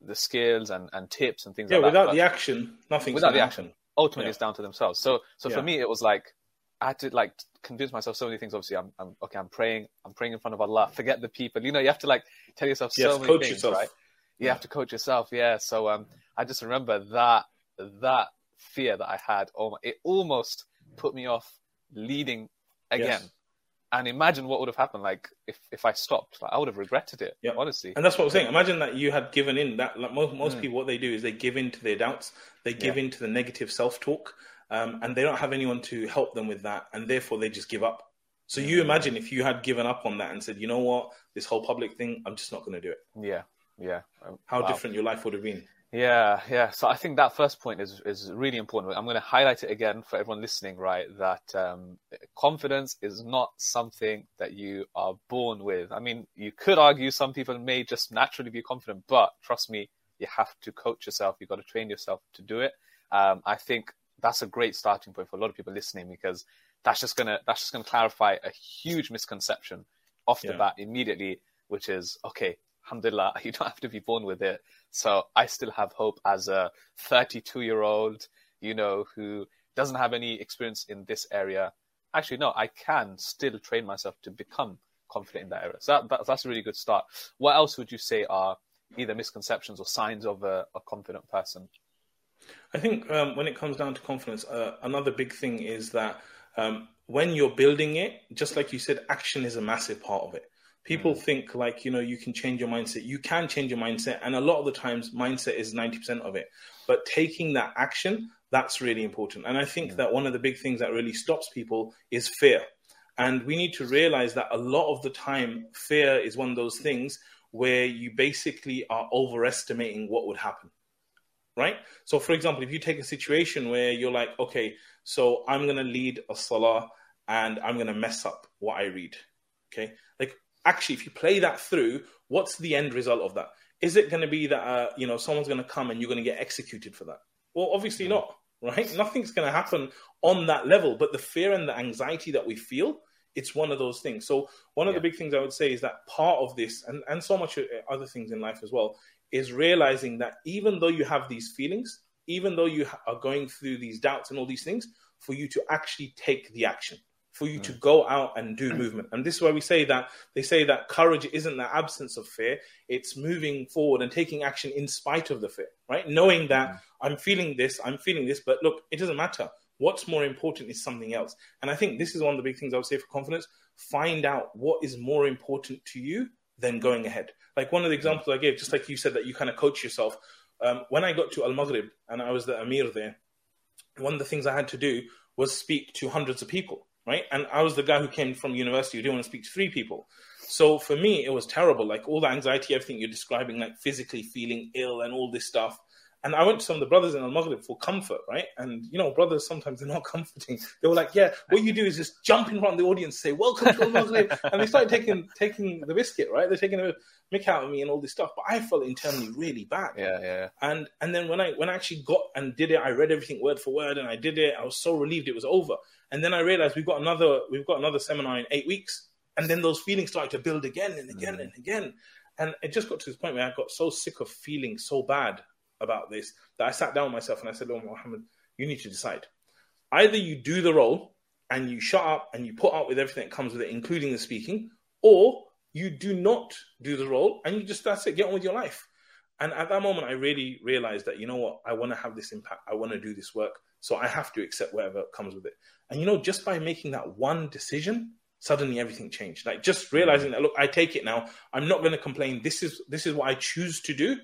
the skills and, and tips and things Yeah, like that. without the action, nothing. without the happen. action, ultimately, Yeah. it's down to themselves. So so Yeah. for me, it was like I had to like convince myself so many things. Obviously, I'm, I'm okay. I'm praying. I'm praying in front of Allah. Forget the people. You know, you have to like tell yourself so many things, yourself. right? You Yeah. have to coach yourself. Yeah. So um, I just remember that that fear that I had. Oh, it almost put me off leading again. Yes. And imagine what would have happened, like if, if I stopped. Like, I would have regretted it. Yeah. honestly. And that's what I'm saying. Imagine that you had given in. That like most most Mm. people, what they do is they give in to their doubts. They give Yeah. in to the negative self talk, um, and they don't have anyone to help them with that, and therefore they just give up. So you Mm. imagine if you had given up on that and said, you know what, this whole public thing, I'm just not going to do it. Yeah, yeah. How wow. different your life would have been. Yeah, yeah. So I think that first point is is really important. I'm going to highlight it again for everyone listening, right? That um, confidence is not something that you are born with. I mean, you could argue some people may just naturally be confident, but trust me, you have to coach yourself. You've got to train yourself to do it. Um, I think that's a great starting point for a lot of people listening because that's just gonna that's just gonna clarify a huge misconception off the Yeah. bat immediately, which is okay. Alhamdulillah, you don't have to be born with it. So I still have hope as a 32 year old, you know, who doesn't have any experience in this area. Actually, no, I can still train myself to become confident in that area. So that, that, that's a really good start. What else would you say are either misconceptions or signs of a, a confident person? I think um, when it comes down to confidence, uh, another big thing is that um, when you're building it, just like you said, action is a massive part of it. People mm. think like you know you can change your mindset. You can change your mindset, and a lot of the times, mindset is ninety percent of it. But taking that action, that's really important. And I think that one of the big things that really stops people is fear. And we need to realize that a lot of the time, fear is one of those things where you basically are overestimating what would happen right? So, for example, if you take a situation where you're like, okay, so I'm going to lead a salah and I'm going to mess up what I read, okay? Like, actually, if you play that through, what's the end result of that? Is it going to be that, uh, you know, someone's going to come and you're going to get executed for that? Well, obviously not, right? Nothing's going to happen on that level, but the fear and the anxiety that we feel, it's one of those things. So, one of the big things I would say is that part of this, and, and so much uh, other things in life as well, is realizing that even though you have these feelings, even though you are going through these doubts and all these things, for you to actually take the action, for you to mm. go out and do movement. And this is why we say that they say that courage isn't the absence of fear, it's moving forward and taking action in spite of the fear, right? Knowing that mm. I'm feeling this, I'm feeling this, but look, it doesn't matter. What's more important is something else. And I think this is one of the big things I would say for confidence find out what is more important to you than going ahead. Like one of the mm. examples I gave, just like you said that you kind of coach yourself. Um, when I got to Al Maghrib and I was the Amir there, one of the things I had to do was speak to hundreds of people, right? And I was the guy who came from university who didn't want to speak to three people. So for me, it was terrible. Like all the anxiety, everything you're describing, like physically feeling ill and all this stuff. And I went to some of the brothers in Al Maghrib for comfort, right? And you know, brothers sometimes they're not comforting. They were like, "Yeah, what you do is just jump in front of the audience, say welcome to Al Maghrib," and they started taking taking the biscuit, right? They're taking a mick out of me and all this stuff. But I felt internally really bad Yeah, yeah. and and then when I when I actually got and did it, I read everything word for word, and I did it. I was so relieved it was over. And then I realized we've got another we've got another seminar in eight weeks, and then those feelings started to build again and again mm. and again, and it just got to this point where I got so sick of feeling so bad about this that I sat down with myself and I said, "Oh, Mohammed, you need to decide. Either you do the role and you shut up and you put up with everything that comes with it, including the speaking, or you do not do the role and you just that's it, get on with your life." And at that moment, I really realized that, you know what, I want to have this impact. I want to do this work. So I have to accept whatever comes with it. And, you know, just by making that one decision, suddenly everything changed. Like just realizing that, look, I take it now. I'm not going to complain. This is this is what I choose to do.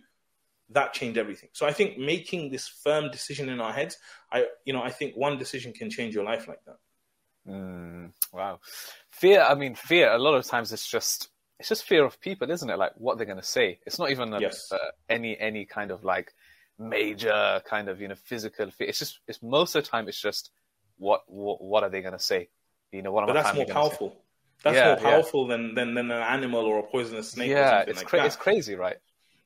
That changed everything. So I think making this firm decision in our heads, I you know, I think one decision can change your life like that. Mm, wow, fear. I mean, fear. A lot of times it's just it's just fear of people, isn't it? Like what they're going to say. It's not even a, Yes. uh, any any kind of like major kind of you know physical fear. It's just it's most of the time it's just what what, what are they going to say? You know, what am But I that's more gonna say? powerful. That's Yeah, more yeah. powerful than, than than an animal or a poisonous snake or Yeah, something it's like cra- that. it's crazy, right?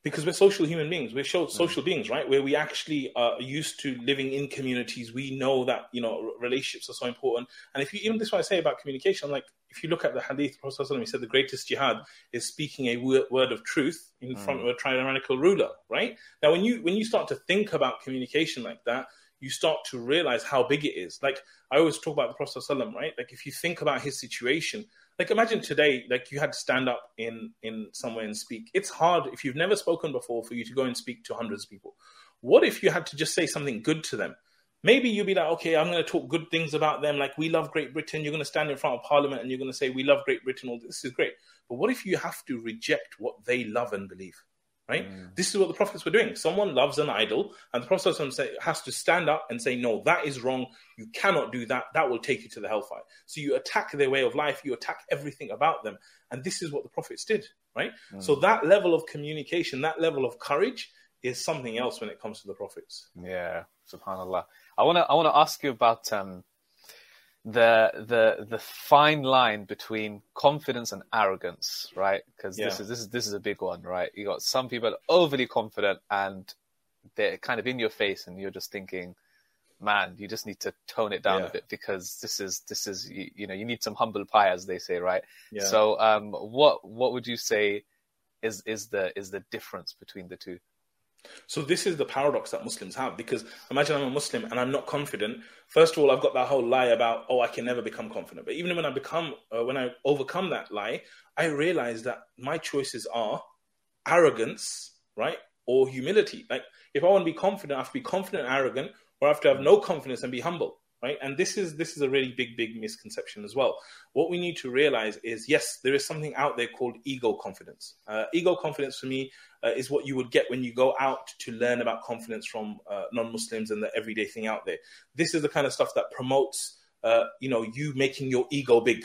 Because we're social human beings. We're Mm. social beings, right? Where we actually are used to living in communities. We know that you know relationships are so important. And if you even this is what I say about communication, like if you look at the hadith, the Prophet he said the greatest jihad is speaking a word, of truth in front of a tyrannical ruler, right? Now, when you when you start to think about communication like that, you start to realize how big it is. Like I always talk about the Prophet right? Like if you think about his situation, like imagine today, like you had to stand up in in somewhere and speak. It's hard if you've never spoken before for you to go and speak to hundreds of people. What if you had to just say something good to them? Maybe you'd be like, okay, I'm going to talk good things about them. Like we love Great Britain. You're going to stand in front of Parliament and you're going to say we love Great Britain. All this is great. But what if you have to reject what they love and believe? Right? This is what the prophets were doing. Someone loves an idol, and the Prophet has to stand up and say, No, that is wrong. You cannot do that. That will take you to the hellfire. So you attack their way of life, you attack everything about them. And this is what the prophets did, right? So that level of communication, that level of courage is something else when it comes to the prophets. Yeah, subhanallah. I want to I want to ask you about um, the the the fine line between confidence and arrogance, right? Because this is this is this is a big one, right? You got some people overly confident and they're kind of in your face, and you're just thinking, man, you just need to tone it down Yeah. a bit because this is this is you, you know you need some humble pie, as they say, right? Yeah. So, um, what what would you say is is the is the difference between the two? So this is the paradox that Muslims have because imagine I'm a Muslim and I'm not confident. First of all, I've got that whole lie about oh I can never become confident. But even when I become uh, when I overcome that lie, I realize that my choices are arrogance, right, or humility. Like if I want to be confident, I have to be confident and arrogant, or I have to have no confidence and be humble. Right, and this is this is a really big, big misconception as well. What we need to realize is, yes, there is something out there called ego confidence. Uh, ego confidence for me uh, is what you would get when you go out to learn about confidence from uh, non-Muslims and the everyday thing out there. This is the kind of stuff that promotes, uh, you know, you making your ego big.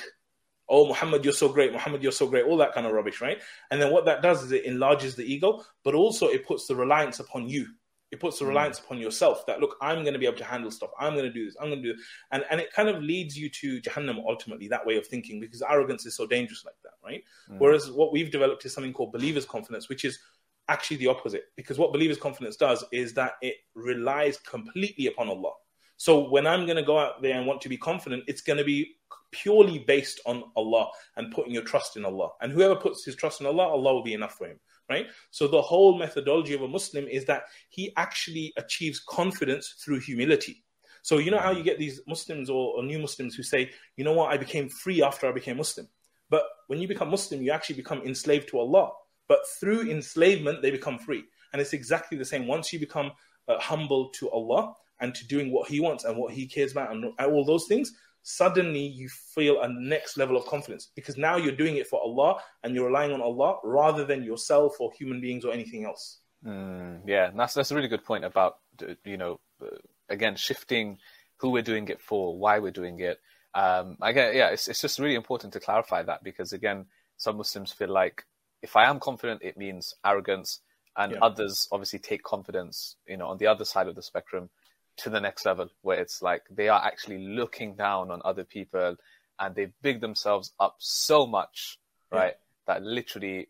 Oh, Muhammad, you're so great. Muhammad, you're so great. All that kind of rubbish, right? And then what that does is it enlarges the ego, but also it puts the reliance upon you. It puts a hmm. reliance upon yourself that look, I'm going to be able to handle stuff. I'm going to do this. I'm going to do this. And and it kind of leads you to Jahannam ultimately, that way of thinking, because arrogance is so dangerous like that, right? Hmm. Whereas what we've developed is something called believer's confidence, which is actually the opposite. Because what believer's confidence does is that it relies completely upon Allah. So when I'm going to go out there and want to be confident, it's going to be purely based on Allah and putting your trust in Allah. And whoever puts his trust in Allah, Allah will be enough for him, right? So the whole methodology of a Muslim is that he actually achieves confidence through humility. So you know how you get these Muslims or, or new Muslims who say, you know what, I became free after I became Muslim. But when you become Muslim, you actually become enslaved to Allah. But through enslavement, they become free. And it's exactly the same. Once you become uh, humble to Allah and to doing what He wants and what He cares about and all those things, suddenly you feel a next level of confidence because now you're doing it for Allah and you're relying on Allah rather than yourself or human beings or anything else. Mm, yeah, that's that's a really good point about you know uh, again shifting who we're doing it for, why we're doing it. Um, again, yeah, it's it's just really important to clarify that because again, some Muslims feel like if I am confident, it means arrogance, and Yeah. others obviously take confidence, you know, on the other side of the spectrum to the next level where it's like they are actually looking down on other people and they big themselves up so much, Yeah. right, that literally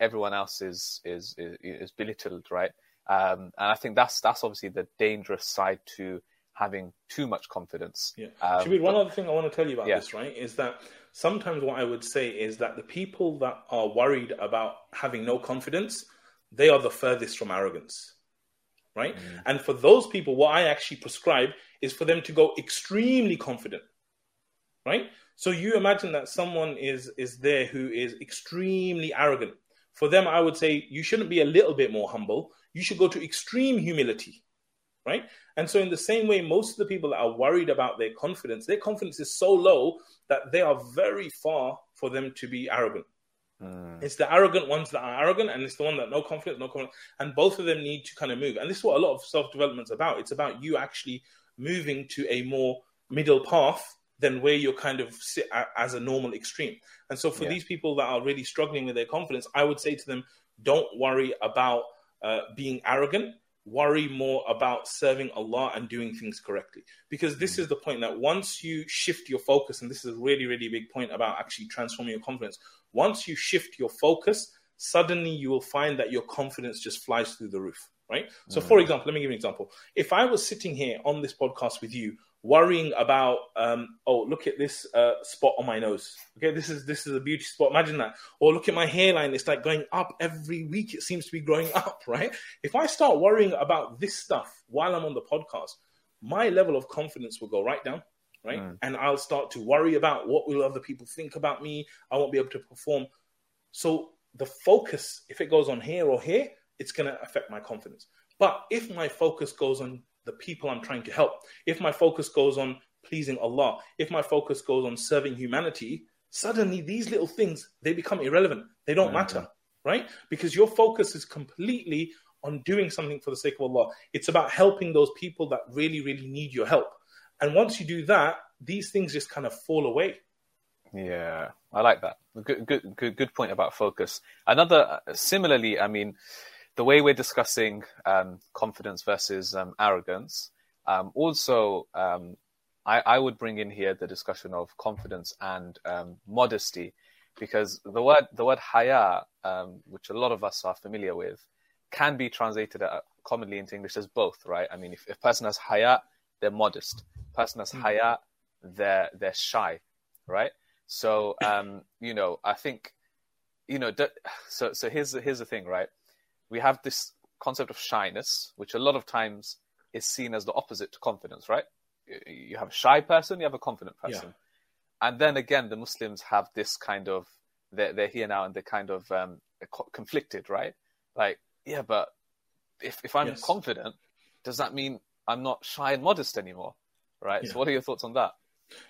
everyone else is is is, is belittled, right? Um, and I think that's that's obviously the dangerous side to having too much confidence. Yeah. Um, Shabir, one other thing I want to tell you about Yeah. this, right, is that sometimes what I would say is that the people that are worried about having no confidence, they are the furthest from arrogance, right? Mm. And for those people, what I actually prescribe is for them to go extremely confident, right? So you imagine that someone is is there who is extremely arrogant. For them, I would say you shouldn't be a little bit more humble. You should go to extreme humility, right? And so, in the same way, most of the people that are worried about their confidence, their confidence is so low that they are very far for them to be arrogant. Mm. It's the arrogant ones that are arrogant, and it's the one that no confidence, no confidence, and both of them need to kind of move. And this is what a lot of self development is about. It's about you actually moving to a more middle path than where you're kind of sit as a normal extreme. And so, for yeah. these people that are really struggling with their confidence, I would say to them, don't worry about uh, being arrogant. Worry more about serving Allah and doing things correctly. Because this mm. is the point that once you shift your focus, and this is a really, really big point about actually transforming your confidence, once you shift your focus, suddenly you will find that your confidence just flies through the roof, right? So, mm. for example, let me give you an example. If I was sitting here on this podcast with you, worrying about, um, oh, look at this uh, spot on my nose. Okay, this is this is a beauty spot. Imagine that. Or look at my hairline; it's like going up every week. It seems to be growing up, right? If I start worrying about this stuff while I'm on the podcast, my level of confidence will go right down right? Mm. And I'll start to worry about what will other people think about me. I won't be able to perform. So the focus, if it goes on here or here, it's going to affect my confidence. But if my focus goes on the people I'm trying to help, if my focus goes on pleasing Allah, if my focus goes on serving humanity, suddenly these little things they become irrelevant. They don't mm-hmm. matter, right? Because your focus is completely on doing something for the sake of Allah. It's about helping those people that really, really need your help. And once you do that, these things just kind of fall away. Yeah, I like that. Good, good, good, good point about focus. Another, similarly, I mean, the way we're discussing um, confidence versus um, arrogance. Um, also, um, I, I, would bring in here the discussion of confidence and um, modesty, because the word the word haya, um, which a lot of us are familiar with, can be translated uh, commonly into English as both, right? I mean, if, if a person has haya, they're modest person has mm. haya, they're they're shy, right? So um, you know, I think you know, so so here's the, here's the thing, right? We have this concept of shyness, which a lot of times is seen as the opposite to confidence, right? You have a shy person, you have a confident person, yeah. and then again, the Muslims have this kind of they're they're here now and they're kind of um, conflicted, right? Like, yeah, but if if I'm yes. confident, does that mean I'm not shy and modest anymore? right? Yeah. So, what are your thoughts on that?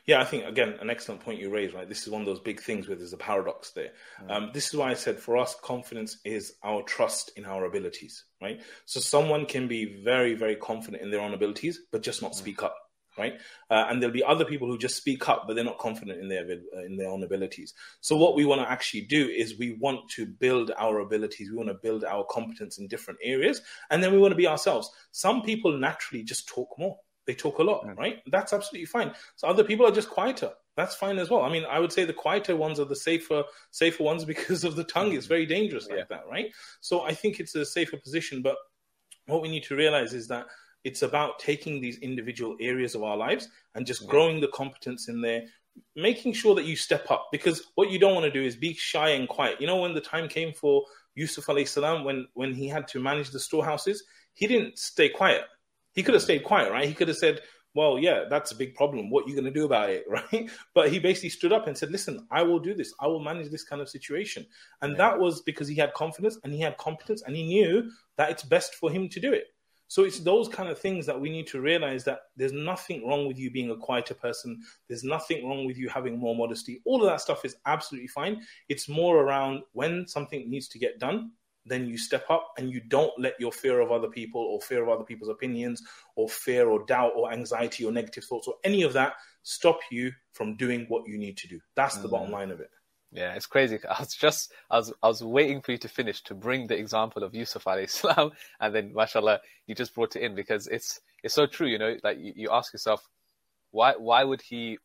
Yeah, I think again an excellent point you raised. Right, this is one of those big things where there's a paradox there. Mm. Um, this is why I said for us, confidence is our trust in our abilities. Right, so someone can be very, very confident in their own abilities, but just not mm. speak up. Right, uh, and there'll be other people who just speak up, but they're not confident in their uh, in their own abilities. So what we want to actually do is we want to build our abilities. We want to build our competence in different areas, and then we want to be ourselves. Some people naturally just talk more they talk a lot, mm. right? That's absolutely fine. So other people are just quieter. That's fine as well. I mean, I would say the quieter ones are the safer, safer ones because of the tongue. It's very dangerous like that, right? So I think it's a safer position. But what we need to realize is that it's about taking these individual areas of our lives and just growing the competence in there, making sure that you step up. Because what you don't want to do is be shy and quiet. You know, when the time came for Yusuf alayhi salam, when when he had to manage the storehouses, he didn't stay quiet he could have stayed quiet, right? He could have said, well, yeah, that's a big problem. What are you going to do about it, right? But he basically stood up and said, listen, I will do this. I will manage this kind of situation. And yeah. that was because he had confidence and he had competence and he knew that it's best for him to do it. So it's those kind of things that we need to realize that there's nothing wrong with you being a quieter person. There's nothing wrong with you having more modesty. All of that stuff is absolutely fine. It's more around when something needs to get done, then you step up and you don't let your fear of other people or fear of other people's opinions or fear or doubt or anxiety or negative thoughts or any of that stop you from doing what you need to do. That's the mm. bottom line of it. Yeah, it's crazy. I was just, I was, I was waiting for you to finish to bring the example of Yusuf alayhi salam, and then, mashallah, you just brought it in because it's, it's so true. You know, like you, you ask yourself, why, why would he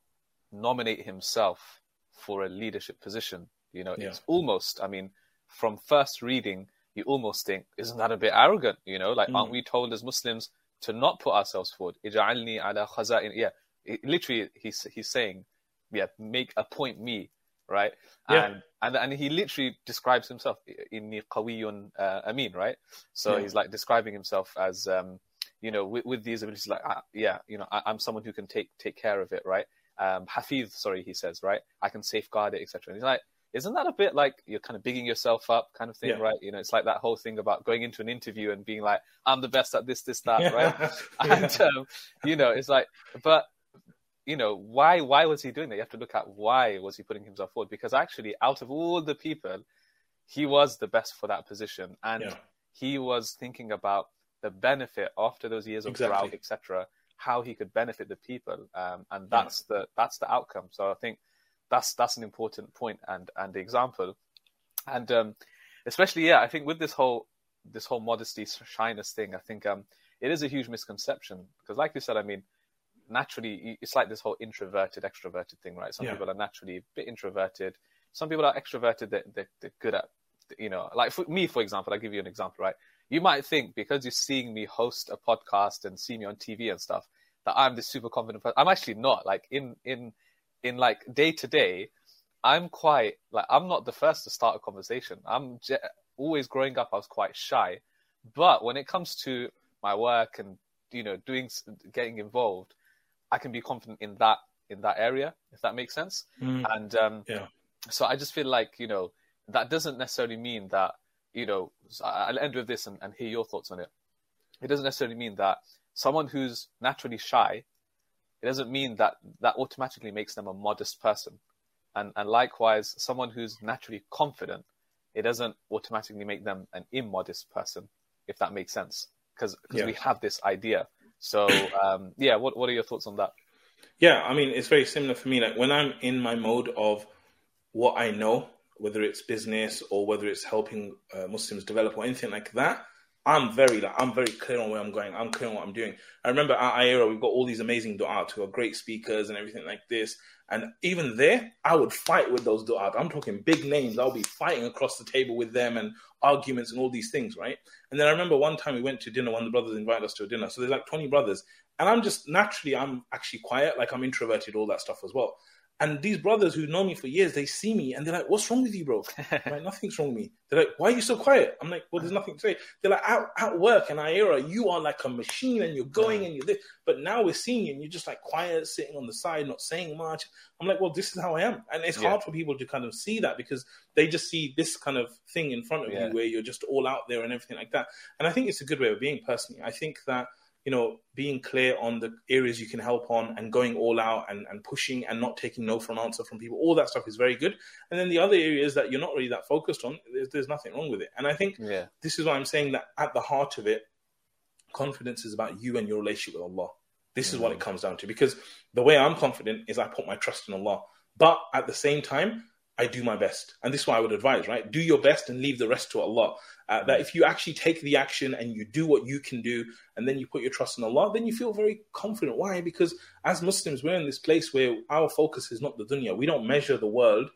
nominate himself for a leadership position? You know, yeah. it's almost, I mean, from first reading, you almost think, isn't that a bit arrogant? You know, like, mm. aren't we told as Muslims to not put ourselves forward? Ij'alni ala khaza'in. Yeah, it, literally, he's he's saying, yeah, make appoint me, right? Yeah. And and and he literally describes himself in qawiyun uh, amin, right? So yeah. he's like describing himself as, um, you know, with, with these abilities, like, uh, yeah, you know, I, am someone who can take take care of it, right? Um, Hafiz, sorry, he says, right? I can safeguard it, etc. And he's like, isn't that a bit like you're kind of bigging yourself up kind of thing, Yeah. right? You know, it's like that whole thing about going into an interview and being like, I'm the best at this, this, that, right? And um, you know, it's like, but you know, why why was he doing that? You have to look at why was he putting himself forward? Because actually, out of all the people, he was the best for that position, and Yeah. he was thinking about the benefit after those years of Exactly. drought, etc. How he could benefit the people, um, and Yeah. that's the that's the outcome. So I think that's that's an important point and and example, and um, especially yeah, I think with this whole this whole modesty shyness thing, I think um, it is a huge misconception because, like you said, I mean, naturally it's like this whole introverted extroverted thing, right? Some Yeah. people are naturally a bit introverted. Some people are extroverted that they're, they're good at, you know, like for me, for example, I'll give you an example, right? You might think because you're seeing me host a podcast and see me on TV and stuff that I'm this super confident person. I'm actually not. Like in in in like day to day, I'm quite like I'm not the first to start a conversation. I'm j- always growing up. I was quite shy, but when it comes to my work and you know doing getting involved, I can be confident in that in that area if that makes sense. Mm. And um, Yeah. so I just feel like you know that doesn't necessarily mean that you know. I'll end with this and, and hear your thoughts on it. It doesn't necessarily mean that someone who's naturally shy. It doesn't mean that that automatically makes them a modest person, and and likewise, someone who's naturally confident, it doesn't automatically make them an immodest person, if that makes sense. Because Yeah. we have this idea. So um, yeah, what what are your thoughts on that? Yeah, I mean, it's very similar for me. Like when I'm in my mode of what I know, whether it's business or whether it's helping uh, Muslims develop or anything like that, I'm very like I'm very clear on where I'm going. I'm clear on what I'm doing. I remember at IERA, we've got all these amazing du'at who are great speakers and everything like this. And even there, I would fight with those du'at. I'm talking big names. I'll be fighting across the table with them and arguments and all these things, right? And then I remember one time we went to dinner. One of the brothers invited us to a dinner. So there's like 20 brothers, and I'm just naturally I'm actually quiet, like I'm introverted, all that stuff as well. And these brothers who know me for years, they see me and they're like, "What's wrong with you, bro?" I'm like, "Nothing's wrong with me." They're like, "Why are you so quiet?" I'm like, "Well, there's nothing to say." They're like, "At, at work and IERA, you are like a machine and you're going and you're this, but now we're seeing you and you're just like quiet, sitting on the side, not saying much." I'm like, "Well, this is how I am," and it's Yeah. hard for people to kind of see that because they just see this kind of thing in front of Yeah. you where you're just all out there and everything like that. And I think it's a good way of being personally. I think that you know, being clear on the areas you can help on and going all out and, and pushing and not taking no for an answer from people, all that stuff is very good. And then the other areas that you're not really that focused on, there's, there's nothing wrong with it. And I think Yeah, this is why I'm saying that at the heart of it, confidence is about you and your relationship with Allah. This is what it mm. comes down to. Because the way I'm confident is I put my trust in Allah. But at the same time, I do my best. And this is why I would advise, right? Do your best and leave the rest to Allah. Uh, that if you actually take the action and you do what you can do, and then you put your trust in Allah, then you feel very confident. Why? Because as Muslims, we're in this place where our focus is not the dunya. We don't measure the world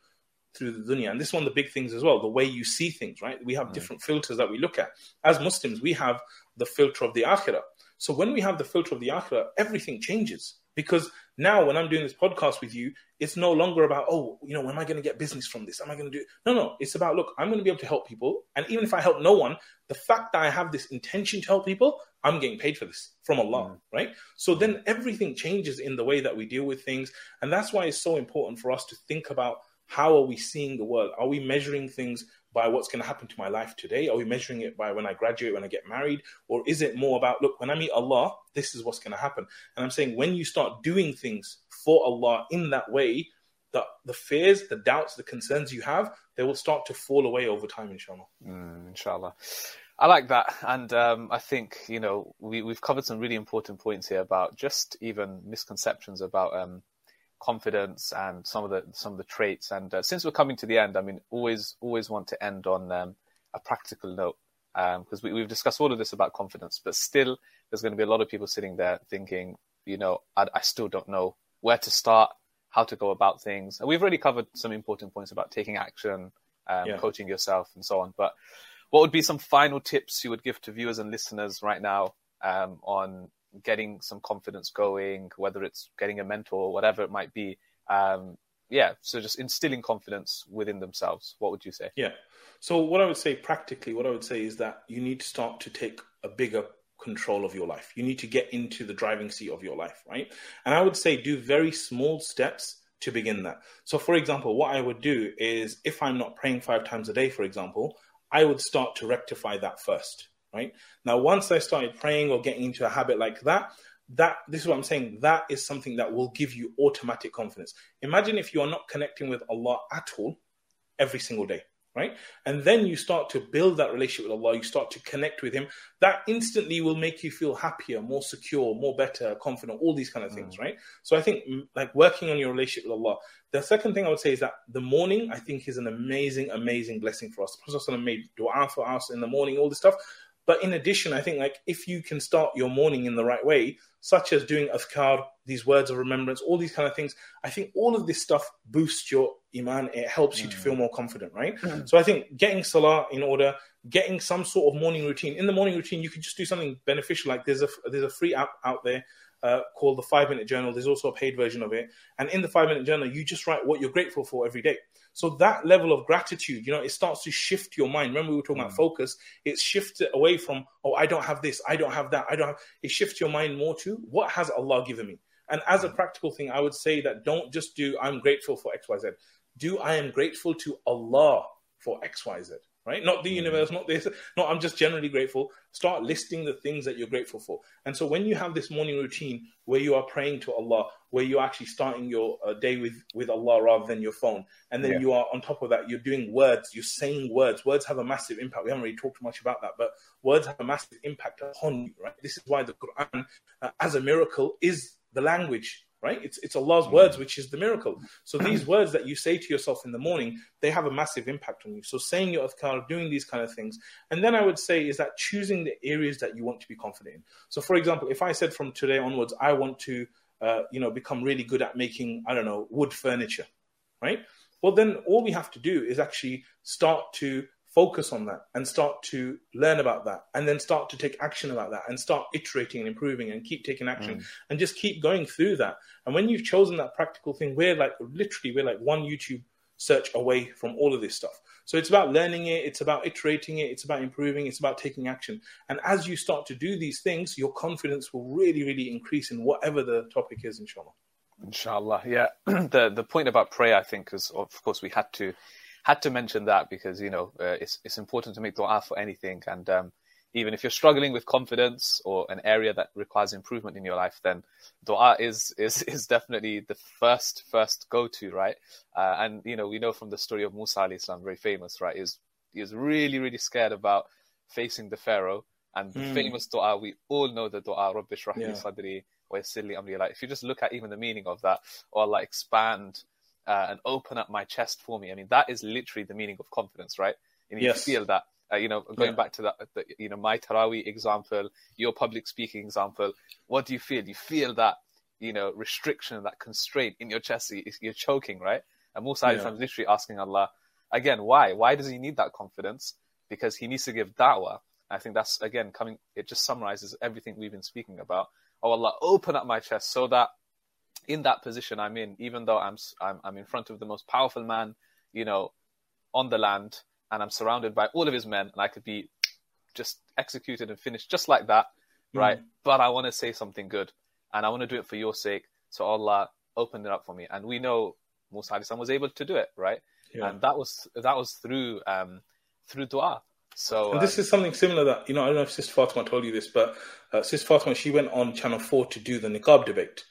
through the dunya. And this is one of the big things as well, the way you see things, right? We have different filters that we look at. As Muslims, we have the filter of the akhirah. So when we have the filter of the akhirah, everything changes. Because now when I'm doing this podcast with you, it's no longer about, oh, you know, am I going to get business from this? Am I going to do No, no. It's about, look, I'm going to be able to help people. And even if I help no one, the fact that I have this intention to help people, I'm getting paid for this from Allah, mm. right? So then everything changes in the way that we deal with things. And that's why it's so important for us to think about how are we seeing the world? Are we measuring things by what's going to happen to my life today? Are we measuring it by when I graduate, when I get married? Or is it more about, look, when I meet Allah, this is what's going to happen? And I'm saying when you start doing things for Allah in that way, the, the fears, the doubts, the concerns you have, they will start to fall away over time, inshallah. Mm, inshallah. I like that, and um, I think you know we we've covered some really important points here about just even misconceptions about um, confidence and some of the some of the traits. And uh, since we're coming to the end, I mean, always always want to end on um, a practical note because we, we've discussed all of this about confidence, but still, there's going to be a lot of people sitting there thinking, you know, I, I still don't know where to start, how to go about things. And we've already covered some important points about taking action, um, Yeah. coaching yourself, and so on. But what would be some final tips you would give to viewers and listeners right now um, on getting some confidence going, whether it's getting a mentor or whatever it might be? Um, yeah, so just instilling confidence within themselves. What would you say? Yeah. So what I would say practically, what I would say is that you need to start to take a bigger control of your life. You need to get into the driving seat of your life, right? And I would say do very small steps to begin that. So, for example, what I would do is if I'm not praying five times a day, for example, I would start to rectify that first, right? Now, once I started praying or getting into a habit like that, that this is what I'm saying. That is something that will give you automatic confidence. Imagine if you are not connecting with Allah at all every single day right? And then you start to build that relationship with Allah, you start to connect with Him. That instantly will make you feel happier, more secure, more better, confident, all these kind of things, mm. right? So I think mm, like working on your relationship with Allah. The second thing I would say is that the morning, I think, is an amazing, amazing blessing for us. The Prophet made dua for us in the morning, all this stuff. But in addition, I think like if you can start your morning in the right way, such as doing azkar, these words of remembrance, all these kind of things, I think all of this stuff boosts your iman. It helps you to feel more confident, right? Mm. So I think getting salah in order, getting some sort of morning routine. In the morning routine, you could just do something beneficial. Like there's a there's a free app out there uh, called the Five Minute Journal. There's also a paid version of it, and in the Five Minute Journal, you just write what you're grateful for every day. So that level of gratitude, you know, it starts to shift your mind. Remember, we were talking mm. about focus. It's shifted away from, oh, I don't have this, I don't have that, I don't have. It shifts your mind more to what has Allah given me. And as a mm. practical thing, I would say that don't just do I'm grateful for X Y Z. Do I am grateful to Allah for X Y Z right? Not the universe, not this. No, I'm just generally grateful. Start listing the things that you're grateful for. And so when you have this morning routine where you are praying to Allah, where you're actually starting your uh, day with, with Allah rather than your phone, and then yeah. you are on top of that, you're doing words, you're saying words. Words have a massive impact. We haven't really talked much about that, but words have a massive impact upon you, right? This is why the Quran, uh, as a miracle, is the language right? It's it's Allah's words, which is the miracle. So these words that you say to yourself in the morning, they have a massive impact on you. So saying your adhkar, doing these kind of things, and then I would say is that choosing the areas that you want to be confident in. So for example, if I said from today onwards, I want to, uh, you know, become really good at making, I don't know, wood furniture, right? Well, then all we have to do is actually start to focus on that and start to learn about that and then start to take action about that and start iterating and improving and keep taking action mm. and just keep going through that. And when you've chosen that practical thing we're like literally we're like one youtube search away from all of this stuff. So it's about learning it it's about iterating it it's about improving it's about taking action. And as you start to do these things your confidence will really really increase in whatever the topic is inshallah. Inshallah. Yeah the the point about prayer i think is of course we had to had to mention that because you know uh, it's it's important to make du'a for anything, and um, even if you're struggling with confidence or an area that requires improvement in your life, then du'a is is is definitely the first first go to, right? Uh, and you know we know from the story of Musa alayhi salam, very famous, right? Is was really really scared about facing the Pharaoh. And the mm. famous dua, we all know the dua, Rabbi shrah li sadri yassir amri. Like, if you just look at even the meaning of that, or like expand uh, and open up my chest for me. I mean, that is literally the meaning of confidence, right? And you yes. feel that. Uh, you know, going yeah. back to that, the, you know, my Taraweeh example, your public speaking example, what do you feel? You feel that, you know, restriction, that constraint in your chest. You're choking, right? And Musa yeah. is literally asking Allah, again, why? Why does he need that confidence? Because he needs to give da'wah. I think that's, again, coming, it just summarizes everything we've been speaking about. Oh Allah, open up my chest so that in that position I'm in, even though I'm, I'm, I'm in front of the most powerful man, you know, on the land, and I'm surrounded by all of his men, and I could be just executed and finished just like that, mm. right? But I want to say something good, and I want to do it for your sake. So Allah opened it up for me, and we know Musa was able to do it, right? Yeah. And that was that was through um, through du'a. So and this uh, is something similar that you know I don't know if Sister Fatima told you this, but uh, Sister Fatima she went on Channel Four to do the niqab debate,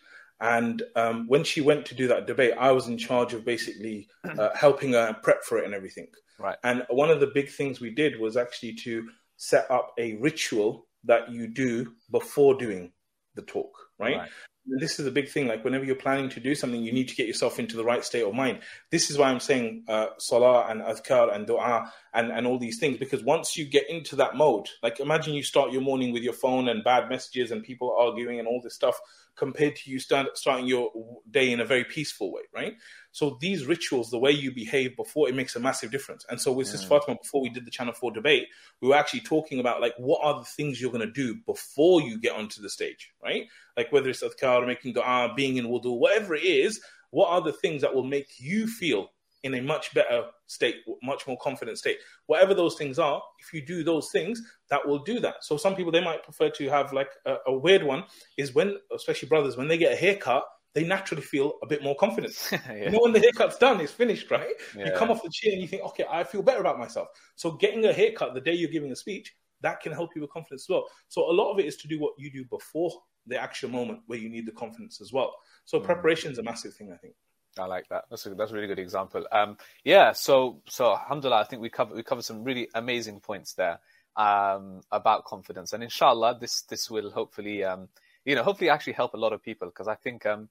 and um, when she went to do that debate, I was in charge of basically uh, helping her prep for it and everything. Right. And one of the big things we did was actually to set up a ritual that you do before doing the talk, right? right. This is a big thing. Like whenever you're planning to do something, you need to get yourself into the right state of mind. This is why I'm saying uh, salah and adhkar and dua and, and all these things. Because once you get into that mode, like imagine you start your morning with your phone and bad messages and people arguing and all this stuff compared to you start, starting your day in a very peaceful way, right? So these rituals, the way you behave before, it makes a massive difference. And so with mm. Sis Fatima, before we did the Channel 4 debate, we were actually talking about like, what are the things you're going to do before you get onto the stage, right? Like whether it's adhkar, making dua, being in wudu, whatever it is, what are the things that will make you feel in a much better state, much more confident state. Whatever those things are, if you do those things, that will do that. So some people they might prefer to have like a, a weird one is when, especially brothers, when they get a haircut, they naturally feel a bit more confident. yeah. You know, when the haircut's done, it's finished, right? Yeah. You come off the chair and you think, okay, I feel better about myself. So getting a haircut the day you're giving a speech, that can help you with confidence as well. So a lot of it is to do what you do before the actual moment where you need the confidence as well. So Mm. preparation is a massive thing, I think. I like that. That's a, that's a really good example. Um, yeah. So so alhamdulillah, I think we covered we covered some really amazing points there um, about confidence, and inshallah, this this will hopefully um, you know hopefully actually help a lot of people because I think um,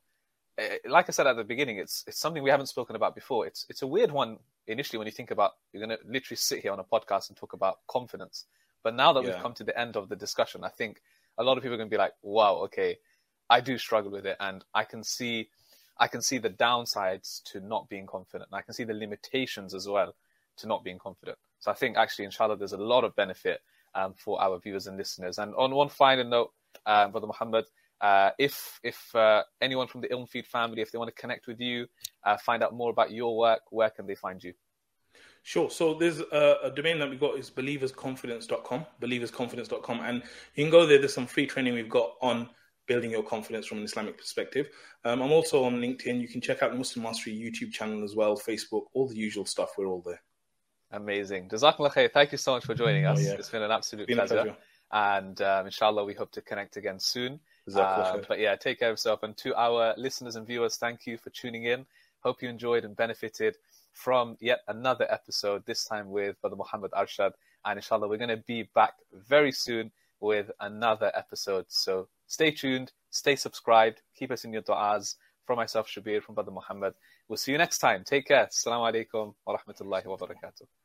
like I said at the beginning, it's it's something we haven't spoken about before. It's it's a weird one initially when you think about you're going to literally sit here on a podcast and talk about confidence, but now that Yeah. we've come to the end of the discussion, I think a lot of people are going to be like, wow, okay, I do struggle with it, and I can see I can see the downsides to not being confident. And I can see the limitations as well to not being confident. So I think actually, inshallah, there's a lot of benefit um, for our viewers and listeners. And on one final note, um, Brother Muhammad, uh, if if uh, anyone from the Ilm Feed family, if they want to connect with you, uh, find out more about your work, where can they find you? Sure. So there's a, a domain that we've got is believersconfidence.com, believersconfidence.com. And you can go there. There's some free training we've got on building your confidence from an Islamic perspective. Um, I'm also on LinkedIn. You can check out the Muslim Mastery YouTube channel as well, Facebook, all the usual stuff. We're all there. Amazing. Jazakallah khair. Thank you so much for joining us. Oh, yeah. It's been an absolute Been pleasure. pleasure. And um, inshallah, we hope to connect again soon. Um, but yeah, take care of yourself. And to our listeners and viewers, thank you for tuning in. Hope you enjoyed and benefited from yet another episode, this time with Brother Muhammad Arshad. And inshallah, we're going to be back very soon with another episode. So stay tuned, stay subscribed, keep us in your du'as. From myself, Shabir, from Brother Muhammad. We'll see you next time. Take care. Assalamu alaikum wa rahmatullahi wa barakatuh.